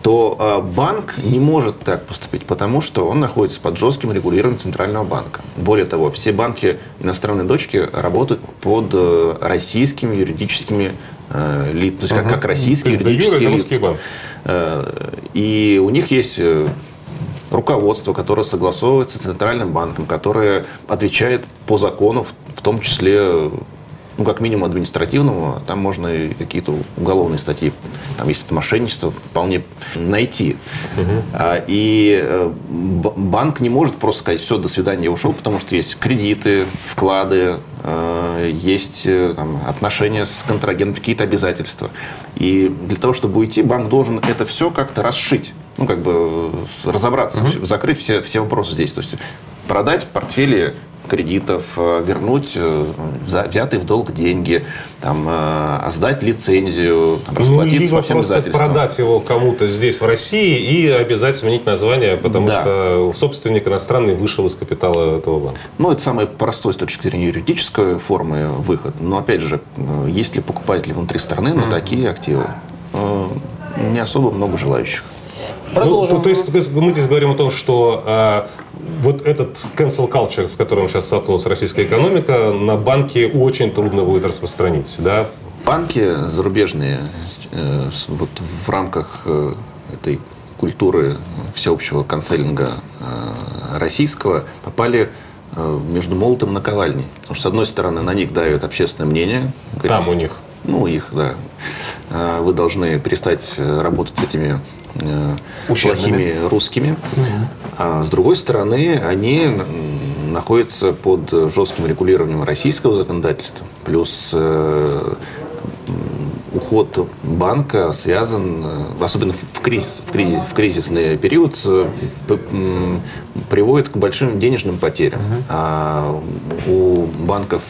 то э, банк не может так поступить, потому что он находится под жестким регулированием Центрального банка. Более того, все банки иностранной дочки работают под э, российскими юридическими э, лицами, то есть как, как российские юридические лица. И у них есть руководство, которое согласовывается с Центральным банком, которое отвечает по закону, в том числе ну, как минимум административному, там можно и какие-то уголовные статьи, там, это мошенничество, вполне найти. Угу. И э, банк не может просто сказать, все, до свидания, я ушел, потому что есть кредиты, вклады, есть э, там, отношения с контрагентом, какие-то обязательства. И для того, чтобы уйти, банк должен это все как-то расшить ну, как бы разобраться, угу. закрыть все, все вопросы здесь. То есть продать портфели кредитов, э, вернуть э, взятые в долг деньги, там, э, сдать лицензию, там, расплатиться ну, по всем обязательствам. продать его кому-то здесь, в России, и обязать сменить название, потому да. что собственник иностранный вышел из капитала этого банка. Ну, это самый простой с точки зрения юридической формы выход. Но, опять же, есть ли покупатели внутри страны на mm-hmm. такие активы? Не особо много желающих. Продолжим. Ну, то, есть, то есть мы здесь говорим о том, что э, вот этот cancel culture, с которым сейчас столкнулась российская экономика, на банки очень трудно будет распространить, да? Банки зарубежные э, вот в рамках э, этой культуры всеобщего канцелинга э, российского попали между молотом и наковальней. Потому что, с одной стороны, на них давит общественное мнение. Говорит, Там у них. Ну, их, да. Вы должны перестать работать с этими Э, плохими русскими. Угу. А с другой стороны, они находятся под жестким регулированием российского законодательства. Плюс э, уход банка связан, э, особенно в, кризис, в, кризис, в кризисный период, приводит к большим денежным потерям. Угу. А у банков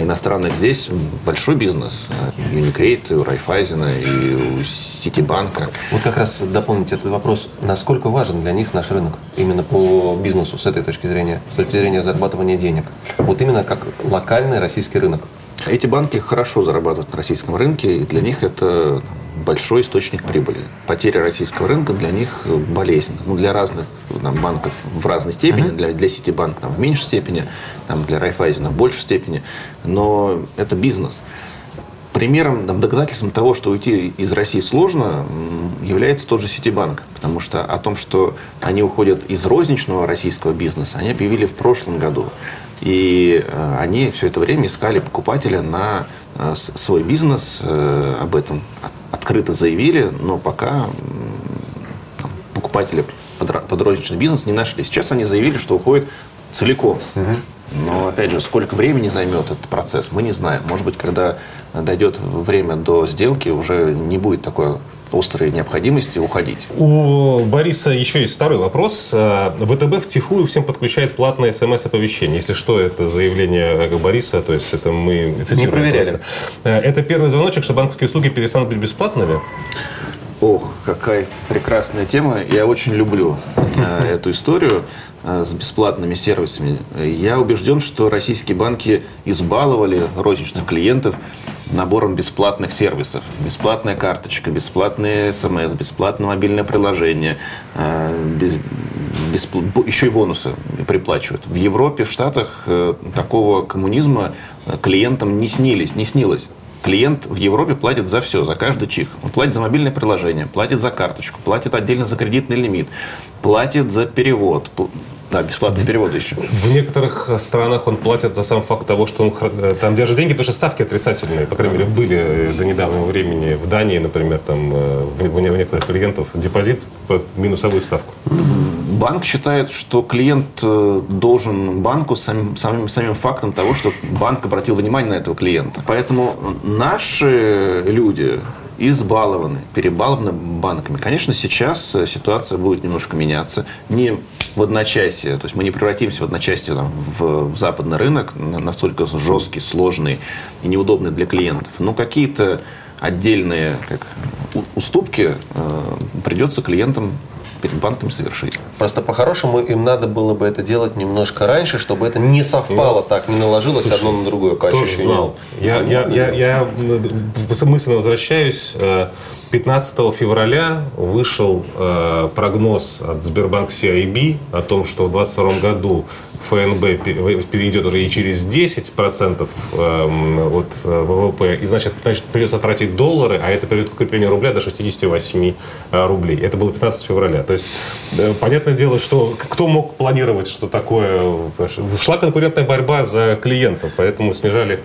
иностранных здесь большой бизнес. Unicredit, у Райфайзена и у Ситибанка. Вот как раз дополнить этот вопрос. Насколько важен для них наш рынок? Именно по бизнесу с этой точки зрения, с точки зрения зарабатывания денег. Вот именно как локальный российский рынок. Эти банки хорошо зарабатывают на российском рынке, и для них это большой источник прибыли. Потеря российского рынка для них болезнь. Ну, для разных там, банков в разной степени, uh-huh. для, для Ситибанк там, в меньшей степени, там, для Райфайзена в большей степени, но это бизнес. Примером, там, доказательством того, что уйти из России сложно, является тот же Ситибанк. Потому что о том, что они уходят из розничного российского бизнеса, они объявили в прошлом году. И э, они все это время искали покупателя на э, свой бизнес, э, об этом открыто заявили, но пока покупатели под розничный бизнес не нашли. Сейчас они заявили, что уходят целиком. Угу. Но, опять же, сколько времени займет этот процесс, мы не знаем. Может быть, когда дойдет время до сделки, уже не будет такой острой необходимости уходить. У Бориса еще есть второй вопрос. Э, ВТБ втихую всем подключает платное смс-оповещение. Если что, это заявление Бориса, то есть это мы Не проверяли. Просто. Э, это первый звоночек, что банковские услуги перестанут быть бесплатными? Ох, какая прекрасная тема. Я очень люблю э, эту историю э, с бесплатными сервисами. Я убежден, что российские банки избаловали розничных клиентов набором бесплатных сервисов. Бесплатная карточка, бесплатные смс, бесплатное мобильное приложение, э, без, еще и бонусы приплачивают. В Европе, в Штатах э, такого коммунизма клиентам не снились, не снилось. Клиент в Европе платит за все, за каждый чих. Он платит за мобильное приложение, платит за карточку, платит отдельно за кредитный лимит, платит за перевод, да, бесплатный перевод еще. В некоторых странах он платит за сам факт того, что он э, там держит деньги, потому что ставки отрицательные, по крайней мере, были э, до недавнего времени в Дании, например, там э, у некоторых клиентов депозит под минусовую ставку. Банк считает, что клиент должен банку самим, самим, самим фактом того, что банк обратил внимание на этого клиента. Поэтому наши люди, избалованы, перебалованы банками. Конечно, сейчас э, ситуация будет немножко меняться. Не в одночасье, то есть мы не превратимся в одночасье там, в, в западный рынок, настолько жесткий, сложный и неудобный для клиентов. Но какие-то отдельные как, уступки э, придется клиентам перед банками совершить. Просто по-хорошему им надо было бы это делать немножко раньше, чтобы это не совпало ну, так, не наложилось слушай, одно на другое по кто ощущению. Знал? Я, я, я, я мысленно возвращаюсь. 15 э, февраля вышел э, прогноз от Сбербанк CIB о том, что в 2022 году ФНБ перейдет уже и через 10% эм, от э, ВВП, и значит, значит придется тратить доллары, а это приведет к укреплению рубля до 68 э, рублей. Это было 15 февраля. То есть, понятное дело, что кто мог планировать, что такое... Шла конкурентная борьба за клиентов, поэтому снижали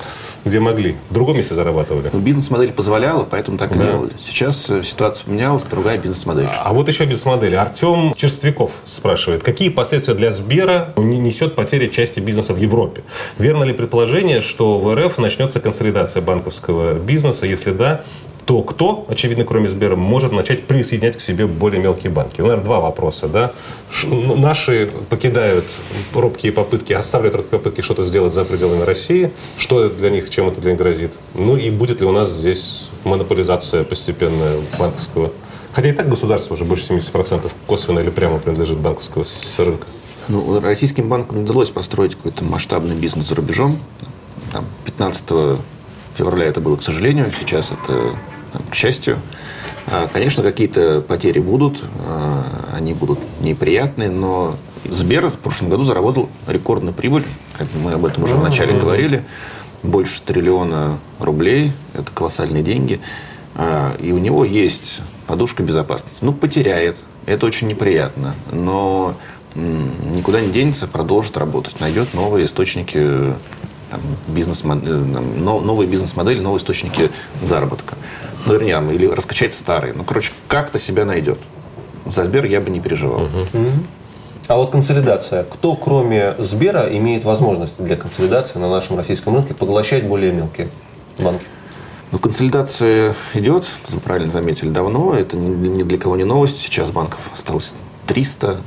где могли. В другом месте зарабатывали. Ну, бизнес-модель позволяла, поэтому так и да. делали. Сейчас э, ситуация поменялась, другая бизнес-модель. А вот еще бизнес-модель. Артем Черствяков спрашивает, какие последствия для Сбера несет несет потери части бизнеса в Европе. Верно ли предположение, что в РФ начнется консолидация банковского бизнеса? Если да, то кто, очевидно, кроме Сбера, может начать присоединять к себе более мелкие банки? Ну, наверное, два вопроса. Да? Ну, наши покидают робкие попытки, оставляют робкие попытки что-то сделать за пределами России. Что для них, чем это для них грозит? Ну и будет ли у нас здесь монополизация постепенная банковского Хотя и так государство уже больше 70% косвенно или прямо принадлежит банковского рынка. Ну, российским банкам удалось построить какой-то масштабный бизнес за рубежом. Там, 15 февраля это было, к сожалению, сейчас это, к счастью. А, конечно, какие-то потери будут, а, они будут неприятные, но Сбер в прошлом году заработал рекордную прибыль, как мы об этом уже в начале говорили, больше триллиона рублей, это колоссальные деньги, а, и у него есть подушка безопасности. Ну, потеряет, это очень неприятно, но никуда не денется, продолжит работать, найдет новые источники там, бизнес э, новые бизнес-модели, новые источники заработка. Ну, вернее, или раскачать старые. Ну, короче, как-то себя найдет. За Сбер я бы не переживал. Угу. А вот консолидация. Кто, кроме Сбера, имеет возможность для консолидации на нашем российском рынке поглощать более мелкие банки? Ну, консолидация идет, вы правильно заметили, давно. Это ни, ни для кого не новость. Сейчас банков осталось 300.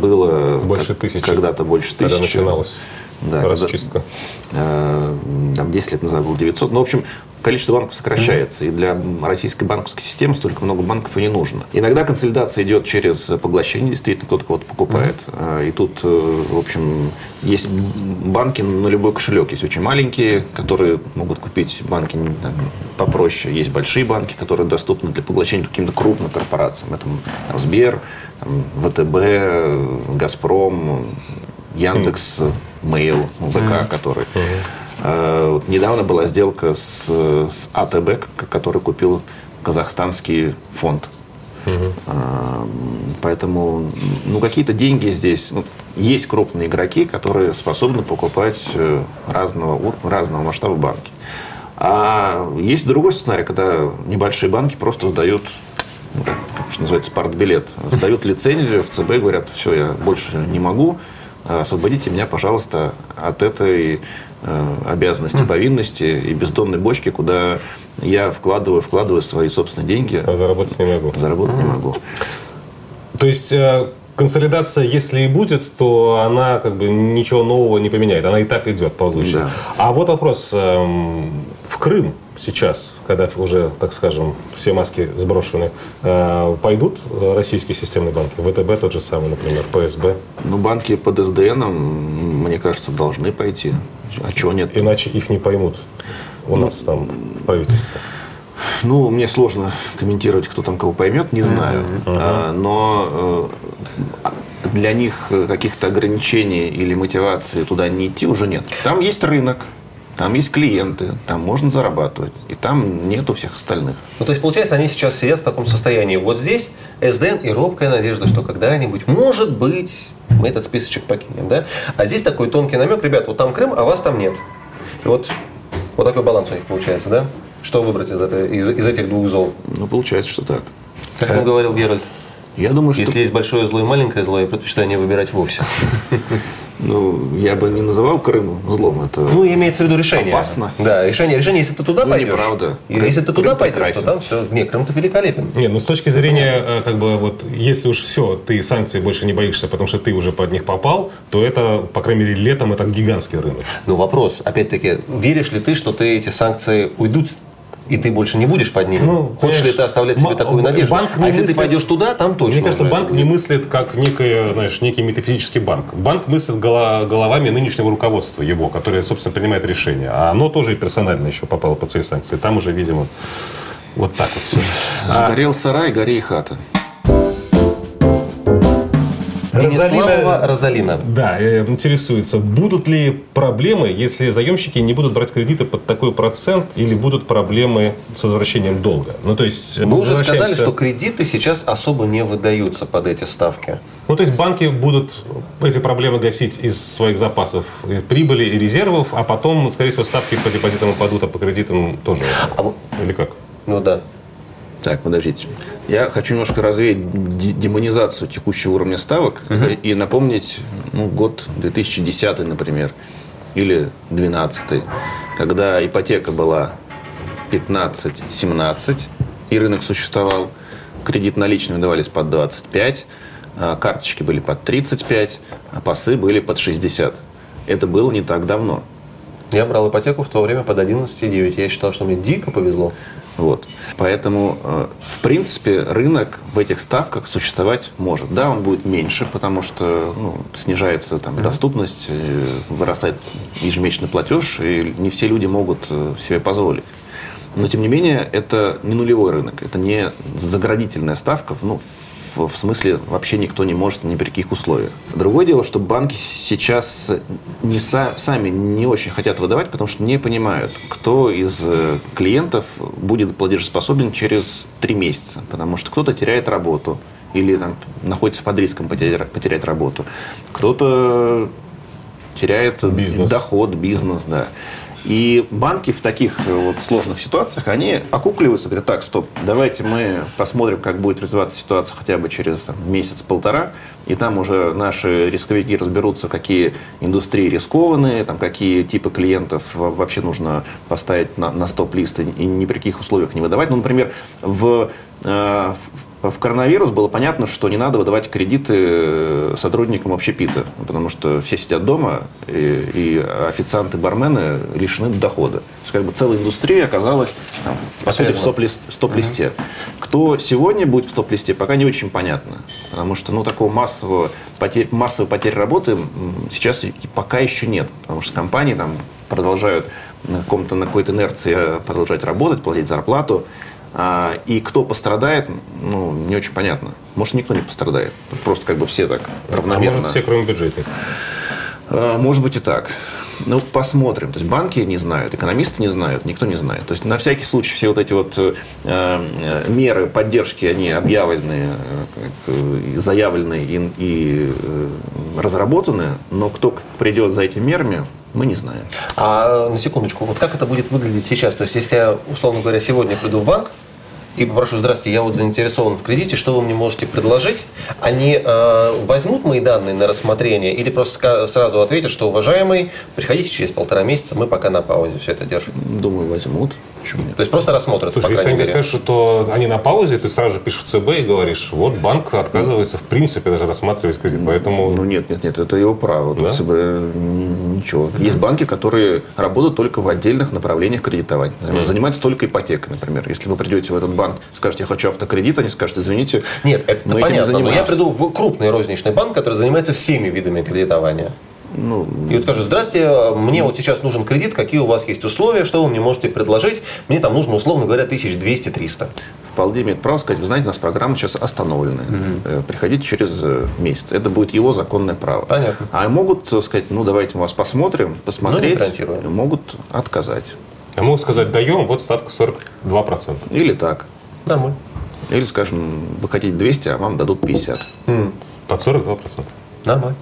Было больше тысячи. Когда-то больше тысячи. Когда начиналось да, расчистка. Когда, э, там 10 лет назад было 900. Ну, в общем, количество банков сокращается. И для российской банковской системы столько много банков и не нужно. Иногда консолидация идет через поглощение. Действительно, кто-то кого-то покупает. Mm-hmm. И тут, э, в общем, есть банки на любой кошелек. Есть очень маленькие, которые могут купить банки там, попроще. Есть большие банки, которые доступны для поглощения каким-то крупным корпорациям. Это там, Сбер, там, ВТБ, Газпром, Яндекс, Mail, ВК, mm-hmm. который... Э, вот недавно была сделка с, с АТБ, который купил казахстанский фонд. Угу. Поэтому ну, какие-то деньги здесь. Ну, есть крупные игроки, которые способны покупать э, разного, разного масштаба банки. А есть другой сценарий, когда небольшие банки просто сдают что называется, партбилет. Сдают лицензию в ЦБ, говорят, все, я больше не могу, освободите меня, пожалуйста, от этой Э, обязанности, повинности и бездонной бочки, куда я вкладываю, вкладываю свои собственные деньги. А заработать не могу. Заработать не могу. То есть э, консолидация, если и будет, то она как бы ничего нового не поменяет. Она и так идет ползущая. Да. А вот вопрос. В Крым сейчас, когда уже, так скажем, все маски сброшены, э, пойдут российские системные банки? ВТБ тот же самый, например, ПСБ? Ну, банки под СДН, мне кажется, должны пойти. А чего нет? Иначе их не поймут у ну, нас там в правительстве. Ну, мне сложно комментировать, кто там кого поймет, не знаю. Uh-huh. А, но э, для них каких-то ограничений или мотивации туда не идти уже нет. Там есть рынок, там есть клиенты, там можно зарабатывать, и там нету всех остальных. Ну, то есть, получается, они сейчас сидят в таком состоянии. Вот здесь СДН и робкая надежда, что когда-нибудь, может быть, мы этот списочек покинем, да? А здесь такой тонкий намек, ребят, вот там Крым, а вас там нет. И вот, вот такой баланс у них получается, да? Что выбрать из, этой, из, из этих двух зол? Ну, получается, что так. Как ему говорил Геральт? Я думаю, что... Если есть большое зло и маленькое зло, я предпочитаю не выбирать вовсе. Ну, я бы не называл Крым злом. Это ну, имеется в виду решение. Опасно. Да, решение, решение, если ты туда ну, пойдешь. неправда. Крым, если ты туда Крым пойдешь, прекрасен. то там все. Нет, Крым-то великолепен. Не, ну с точки зрения, э, как бы, вот, если уж все, ты санкций больше не боишься, потому что ты уже под них попал, то это, по крайней мере, летом это гигантский рынок. Ну, вопрос, опять-таки, веришь ли ты, что ты эти санкции уйдут и ты больше не будешь под ним. Ну, Хочешь ли ты оставлять себе такую надежду? Банк а если мыслит, ты пойдешь туда, там точно. Мне кажется, банк не мыслит как некое, знаешь, некий метафизический банк. Банк мыслит головами нынешнего руководства его, которое, собственно, принимает решения. А оно тоже и персонально еще попало под свои санкции. Там уже, видимо, вот так вот все. Сгорел сарай, гори и хата. Розалина, Розалина. Да, интересуется, будут ли проблемы, если заемщики не будут брать кредиты под такой процент, или будут проблемы с возвращением долга? Ну, то есть, Вы уже сказали, что кредиты сейчас особо не выдаются под эти ставки. Ну, то есть банки будут эти проблемы гасить из своих запасов прибыли и резервов, а потом, скорее всего, ставки по депозитам упадут, а по кредитам тоже. А, Или как? Ну да. Так, подождите. Я хочу немножко развеять демонизацию текущего уровня ставок угу. и напомнить ну, год 2010, например, или 2012, когда ипотека была 15-17, и рынок существовал, кредит наличными давались под 25, а карточки были под 35, а пасы были под 60. Это было не так давно. Я брал ипотеку в то время под 11,9. Я считал, что мне дико повезло. Вот. Поэтому, э, в принципе, рынок в этих ставках существовать может. Да, он будет меньше, потому что ну, снижается там, доступность, э, вырастает ежемесячный платеж, и не все люди могут э, себе позволить. Но, тем не менее, это не нулевой рынок, это не заградительная ставка ну, в, в смысле вообще никто не может ни при каких условиях. Другое дело, что банки сейчас не са, сами не очень хотят выдавать, потому что не понимают, кто из э, клиентов будет платежеспособен через три месяца. Потому что кто-то теряет работу или там, находится под риском потерять, потерять работу. Кто-то теряет бизнес. доход, бизнес, да. И банки в таких э, вот сложных ситуациях, они окукливаются, говорят, так, стоп, давайте мы посмотрим, как будет развиваться ситуация хотя бы через месяц-полтора, и там уже наши рисковики разберутся, какие индустрии рискованные, там, какие типы клиентов вообще нужно поставить на, на стоп-лист и ни при каких условиях не выдавать. Ну, например, в, э, в в коронавирус было понятно, что не надо выдавать кредиты э, сотрудникам общепита, потому что все сидят дома, и, и официанты, бармены лишены дохода. То есть, как бы целая индустрия оказалась, там, по сути, в стоп-листе. Стоп uh-huh. Кто сегодня будет в стоп-листе, пока не очень понятно. Потому что ну, такого массового потерь, массовой потери работы сейчас пока еще нет. Потому что компании там продолжают на, каком-то, на какой-то инерции э, продолжать работать, платить зарплату. А, и кто пострадает, ну, не очень понятно. Может, никто не пострадает. Просто как бы все так равномерно. А может, все, кроме бюджетных. А, может быть и так. Ну, посмотрим. То есть банки не знают, экономисты не знают, никто не знает. То есть на всякий случай все вот эти вот э, э меры поддержки, они объявлены, э, заявлены и, и э, разработаны, но кто придет за этими мерами, мы не знаем. А на секундочку, вот как это будет выглядеть сейчас? То есть, если я, условно говоря, сегодня приду в банк, и попрошу, здравствуйте, я вот заинтересован в кредите, что вы мне можете предложить? Они э, возьмут мои данные на рассмотрение или просто сразу ответят, что, уважаемый, приходите через полтора месяца, мы пока на паузе все это держим? Думаю, возьмут. Почему нет? То есть просто рассмотрят. Слушай, если они тебе скажут, что они на паузе, ты сразу же пишешь в ЦБ и говоришь, вот банк отказывается в принципе даже рассматривать кредит, поэтому... Ну нет, нет, нет, это его право. Да? ЦБ ничего. Есть банки, которые работают только в отдельных направлениях кредитования. Mm. Занимаются только ипотекой, например. Если вы придете в этот банк, скажете, я хочу автокредит, они скажут, извините, Нет, это мы понятно, но я приду в крупный розничный банк, который занимается всеми видами кредитования. Ну, и вот скажу, здрасте, мне вот сейчас нужен кредит, какие у вас есть условия, что вы мне можете предложить? Мне там нужно, условно говоря, 1200-300. Вполне имеет право сказать, вы знаете, у нас программа сейчас остановлена. Угу. Приходите через э, месяц. Это будет его законное право. Понятно. А могут сказать, ну давайте мы вас посмотрим, посмотреть. Могут отказать. А могут сказать, даем, вот ставка 42%. Или так. Нормально. Или, скажем, вы хотите 200, а вам дадут 50. Под 42%. Нормально.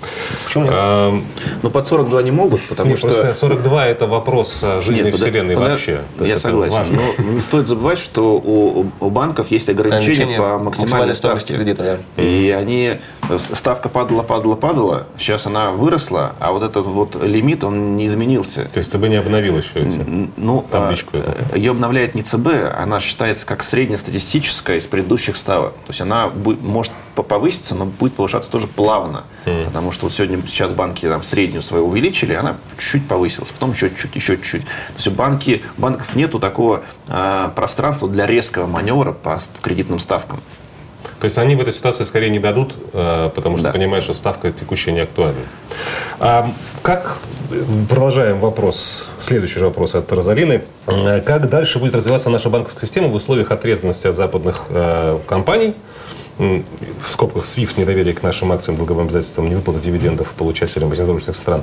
Почему нет? А, ну, под 42 не могут, потому нет, что... 42 – это вопрос э, жизни нет, Вселенной под... вообще. Я согласен. Важно. Но не стоит забывать, что у, у банков есть ограничения по максимальной ставке. Кредита, да. И они... Э, ставка падала, падала, падала. Сейчас она выросла, а вот этот вот лимит, он не изменился. То есть ЦБ не обновил еще эти ну, табличку? Эту. Э, Ее обновляет не ЦБ, она считается как среднестатистическая из предыдущих ставок. То есть она будет, может повыситься, но будет повышаться тоже плавно. Mm. Потому что вот сегодня сейчас банки там, среднюю свою увеличили, она чуть-чуть повысилась, потом еще чуть-чуть, еще чуть-чуть. То есть у банки, банков нету такого э, пространства для резкого маневра по кредитным ставкам. То есть они в этой ситуации скорее не дадут, э, потому что да. понимают, что ставка текущая не актуальна. А как, продолжаем вопрос, следующий вопрос от Розалины. Э, как дальше будет развиваться наша банковская система в условиях отрезанности от западных компаний? В скобках SWIFT недоверие к нашим акциям, долговым обязательствам, невыплата дивидендов получателям вознагражденных стран.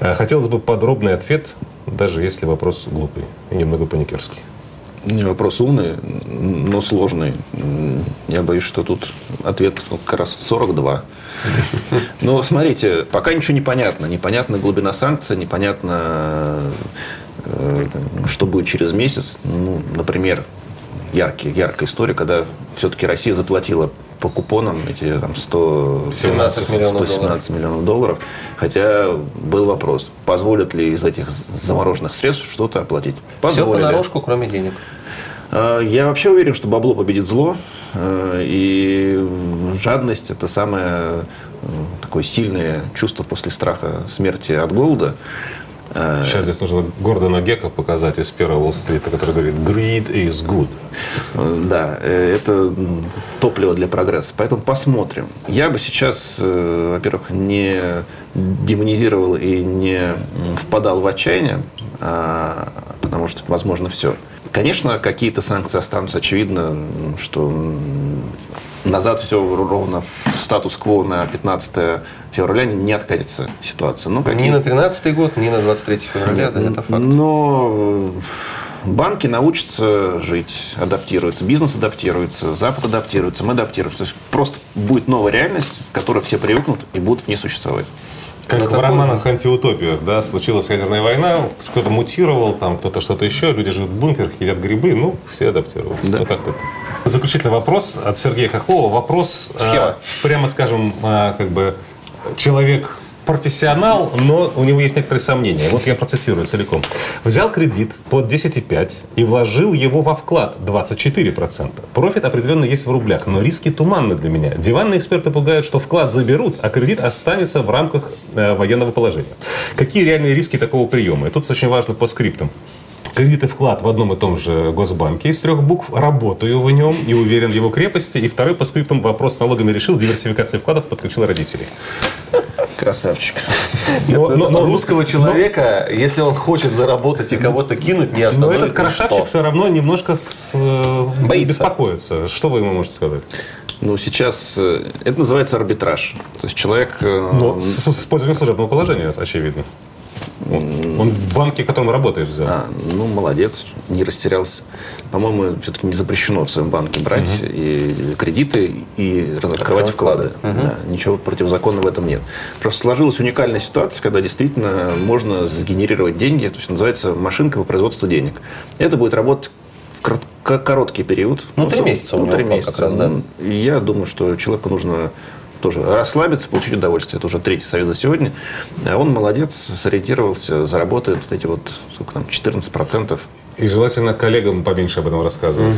Э, хотелось бы подробный ответ, даже если вопрос глупый и немного паникерский. Не вопрос умный, но сложный. Я боюсь, что тут ответ как раз 42. Но смотрите, пока ничего не понятно. Непонятна глубина санкций, непонятно, э, что будет через месяц. Ну, например, яркий, яркая история, когда все-таки Россия заплатила по купонам эти там, 100, 17 миллионов 117 долларов. миллионов долларов. Хотя был вопрос, позволят ли из этих замороженных средств что-то оплатить. Позволили. Все понарошку, кроме денег. А, я вообще уверен, что бабло победит зло. А, и жадность – это самое такое сильное чувство после страха смерти от голода. Э, Сейчас здесь нужно Гордона Гека показать из первого Уолл-стрита, который говорит «Greed is good». Э, да, э, это топливо для прогресса. Поэтому посмотрим. Я бы сейчас, во-первых, не демонизировал и не впадал в отчаяние, а, потому что, возможно, все. Конечно, какие-то санкции останутся. Очевидно, что назад все ровно в статус-кво на 15 февраля не откатится ситуация. Ну, какие... Ни на 13 год, ни на 23 февраля, да, это факт. Но банки научатся жить, адаптируются, бизнес адаптируется, Запад адаптируется, мы адаптируемся. То есть просто будет новая реальность, к которой все привыкнут и будут в ней существовать. Как На в романах антиутопиях, да, случилась ядерная война, кто-то мутировал, там кто-то что-то еще, люди живут в бункерах, едят грибы, ну, все адаптировались. Да. Вот как-то. Заключительный вопрос от Сергея Хохлова. Вопрос, Схема. прямо скажем, а, как бы человек профессионал, но у него есть некоторые сомнения. Вот я процитирую целиком. Взял кредит под 10,5 и вложил его во вклад 24%. Профит определенно есть в рублях, но риски туманны для меня. Диванные эксперты пугают, что вклад заберут, а кредит останется в рамках э, военного положения. Какие реальные риски такого приема? И тут очень важно по скриптам. Кредит и вклад в одном и том же Госбанке из трех букв. Работаю в нем и уверен в его крепости. И второй по скриптам вопрос с налогами решил. Диверсификация вкладов подключил родителей. Красавчик. Но, но- но- русского человека, если он хочет заработать и кого-то кинуть, не но остановит этот красавчик ничто. все равно немножко с, э, Боится. беспокоится. Что вы ему можете сказать? Ну, сейчас э, это называется арбитраж. То есть человек... э, Но с, с использованием служебного положения, очевидно. Он, он в банке, в котором работает, взял. А, ну, молодец, не растерялся. По-моему, все-таки не запрещено в своем банке брать и кредиты и открывать вклады. Да, ничего противозаконного в этом нет. Просто сложилась уникальная ситуация, когда действительно можно сгенерировать деньги, то есть называется машинка по производству денег. Это будет работать в короткий период. Ну, три со- месяца у ну, него три месяца. как раз, да. Ну, и я думаю, что человеку нужно тоже расслабиться, получить удовольствие. Это уже третий совет за сегодня. А он молодец, сориентировался, заработает вот эти вот, сколько там, 14%. И желательно коллегам поменьше об этом рассказывать.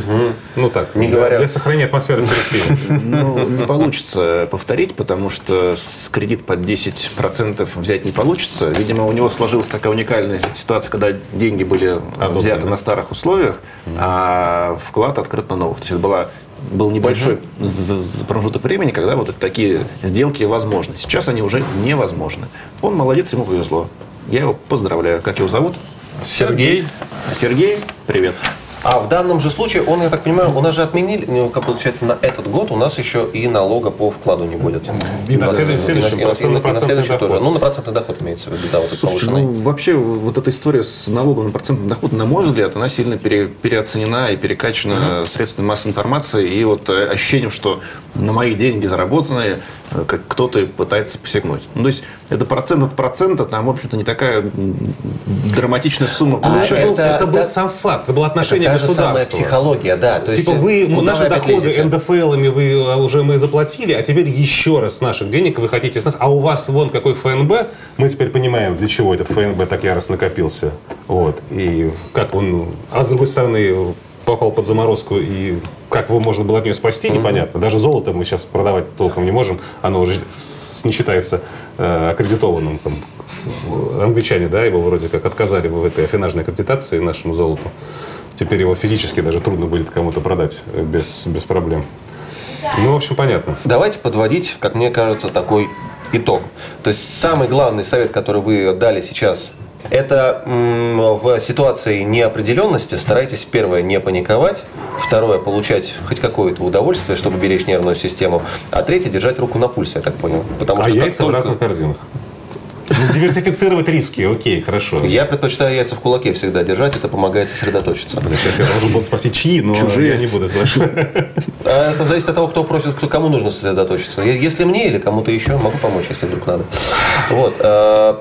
Ну так, Не для, говоря- для сохранения атмосферы коллектива. Ну, не получится повторить, потому что с кредит под 10% взять не получится. Видимо, у него сложилась такая уникальная ситуация, когда деньги были Одобрены. взяты на старых условиях, а вклад открыт на новых. То есть это была был небольшой з- промежуток времени, когда вот такие сделки возможны. Сейчас они уже невозможны. Он молодец, ему повезло. Я его поздравляю. Как его зовут? Сергей, Сергей, привет. А в данном же случае, он, я так понимаю, у нас же отменили, ну, как получается, на этот год у нас еще и налога по вкладу не будет. И на следующий- и на- следующий и на- просто и на- на и на процентный следующий доход. тоже. Ну, на процентный доход имеется в виду, да, вот Слушайте, ну вообще вот эта история с налогом на процентный доход, на мой взгляд, она сильно пере- переоценена и перекачана средствами массовой информации и вот э, ощущением, что на мои деньги заработанные э, как кто-то пытается посягнуть. Ну, то есть это процент от процента, там, в общем-то, не такая драматичная сумма А, получается. это- это, был да- сам факт, это было отношение та же самая психология, да. То есть, типа вы куда наши вы опять доходы лезете? НДФЛами вы а, уже мы заплатили, а теперь еще раз наших денег вы хотите с нас, а у вас вон какой ФНБ, мы теперь понимаем, для чего этот ФНБ так яростно накопился. Вот. И как он, а с другой стороны, попал под заморозку, и как его можно было от нее спасти, непонятно. Даже золото мы сейчас продавать толком не можем, оно уже не считается э, аккредитованным. Там, англичане, да, его вроде как отказали в этой афинажной аккредитации нашему золоту. Теперь его физически даже трудно будет кому-то продать э, без, без проблем. Ну, в общем, понятно. Давайте подводить, как мне кажется, такой итог. То есть самый главный совет, который вы дали сейчас, это в ситуации неопределенности старайтесь, первое, не паниковать, второе, получать хоть какое-то удовольствие, чтобы беречь нервную систему, а третье, держать руку на пульсе, я так понял. Потому А что как яйца в только- разных корзинах. Ну, диверсифицировать риски, окей, хорошо. Я предпочитаю яйца в кулаке всегда держать, это помогает сосредоточиться. Сейчас я должен был спросить, чьи, но Чужие. я не буду спрашивать. А Это зависит от того, кто просит, кто, кому нужно сосредоточиться. Если мне или кому-то еще, могу помочь, если вдруг надо. Вот. э,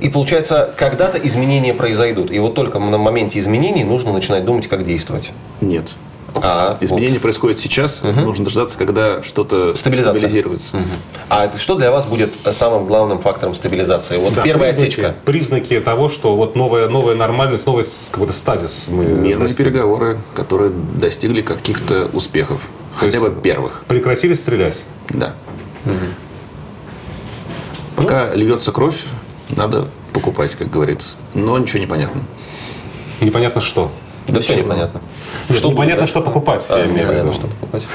И получается, когда-то изменения произойдут. И вот только на моменте изменений нужно начинать думать, как действовать. Нет. А, Изменения происходят сейчас, нужно дождаться, когда что-то стабилизируется. вот. А что для вас будет самым главным фактором стабилизации? Вот Да, первая признаки, отсечка. Признаки того, что вот новая, новая нормальность, новый какой-то стазис мы Мирные достигли. переговоры, которые достигли каких-то успехов. То Хотя бы первых. Прекратили стрелять. Да. Пока льется кровь, надо покупать, как говорится. Но ничего не понятно. Непонятно что. Да все непонятно. Нет, непонятно, что покупать, А, я имею в виду. что покупать.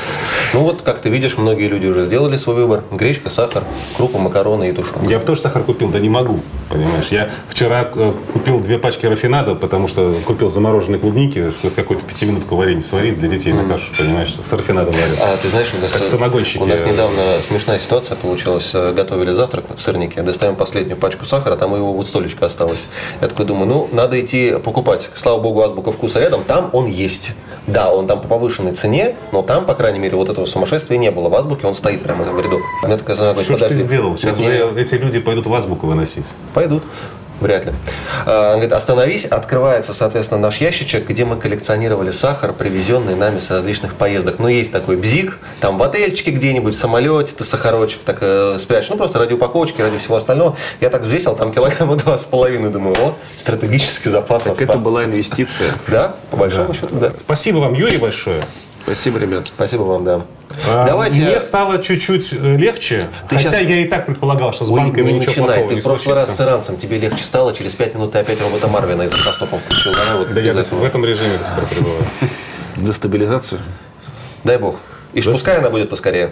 Ну вот, как ты видишь, многие люди уже сделали свой выбор. Гречка, сахар, крупа, макароны и тушенка. Я бы тоже сахар купил, да не могу, понимаешь. Я вчера э, купил две пачки рафинада, потому что купил замороженные клубники, что какую-то пятиминутку варенье сварить для детей на кашу, понимаешь, с рафинадом варю. А ты знаешь, у нас, Как самогонщики. у нас недавно смешная ситуация получилась. Э, Готовили завтрак, сырники, достаем последнюю пачку сахара, там его вот столечко осталось. Я такой думаю, ну, надо идти покупать. Слава богу, азбука вкуса рядом, там он есть. да, он там по повышенной цене, но там, по крайней мере, вот этого сумасшествия не было. В азбуке он стоит прямо в ряду. Мне такая жена говорит, Что ты сделал? Сейчас же эти люди пойдут в азбуку выносить. Пойдут. Вряд ли. А, Он говорит, остановись, открывается, соответственно, наш ящичек, где мы коллекционировали сахар, привезенный нами с различных поездок. Ну, есть такой бзик, там в отельчике где-нибудь, в самолете ты сахарочек так э, спрячешь. Ну, просто ради упаковочки, ради всего остального. Я так взвесил, там килограмма два с половиной, думаю, о, стратегический запас Так остался. это была инвестиция. Да, по большому счету, да. Спасибо вам, Юрий, большое. Спасибо, ребят. Спасибо вам, да. А, Давайте... Мне стало чуть-чуть э, легче, Ты хотя щас- я и так предполагал, что с Ой, банками не ничего начинай. плохого Ты не в прошлый раз с иранцем тебе легче стало, через пять минут ты опять робота Марвина из автостопом включил. Давай вот Да я этого. в этом режиме до сих пор пребываю. За стабилизацию. Дай бог. И ж Да пускай она будет поскорее.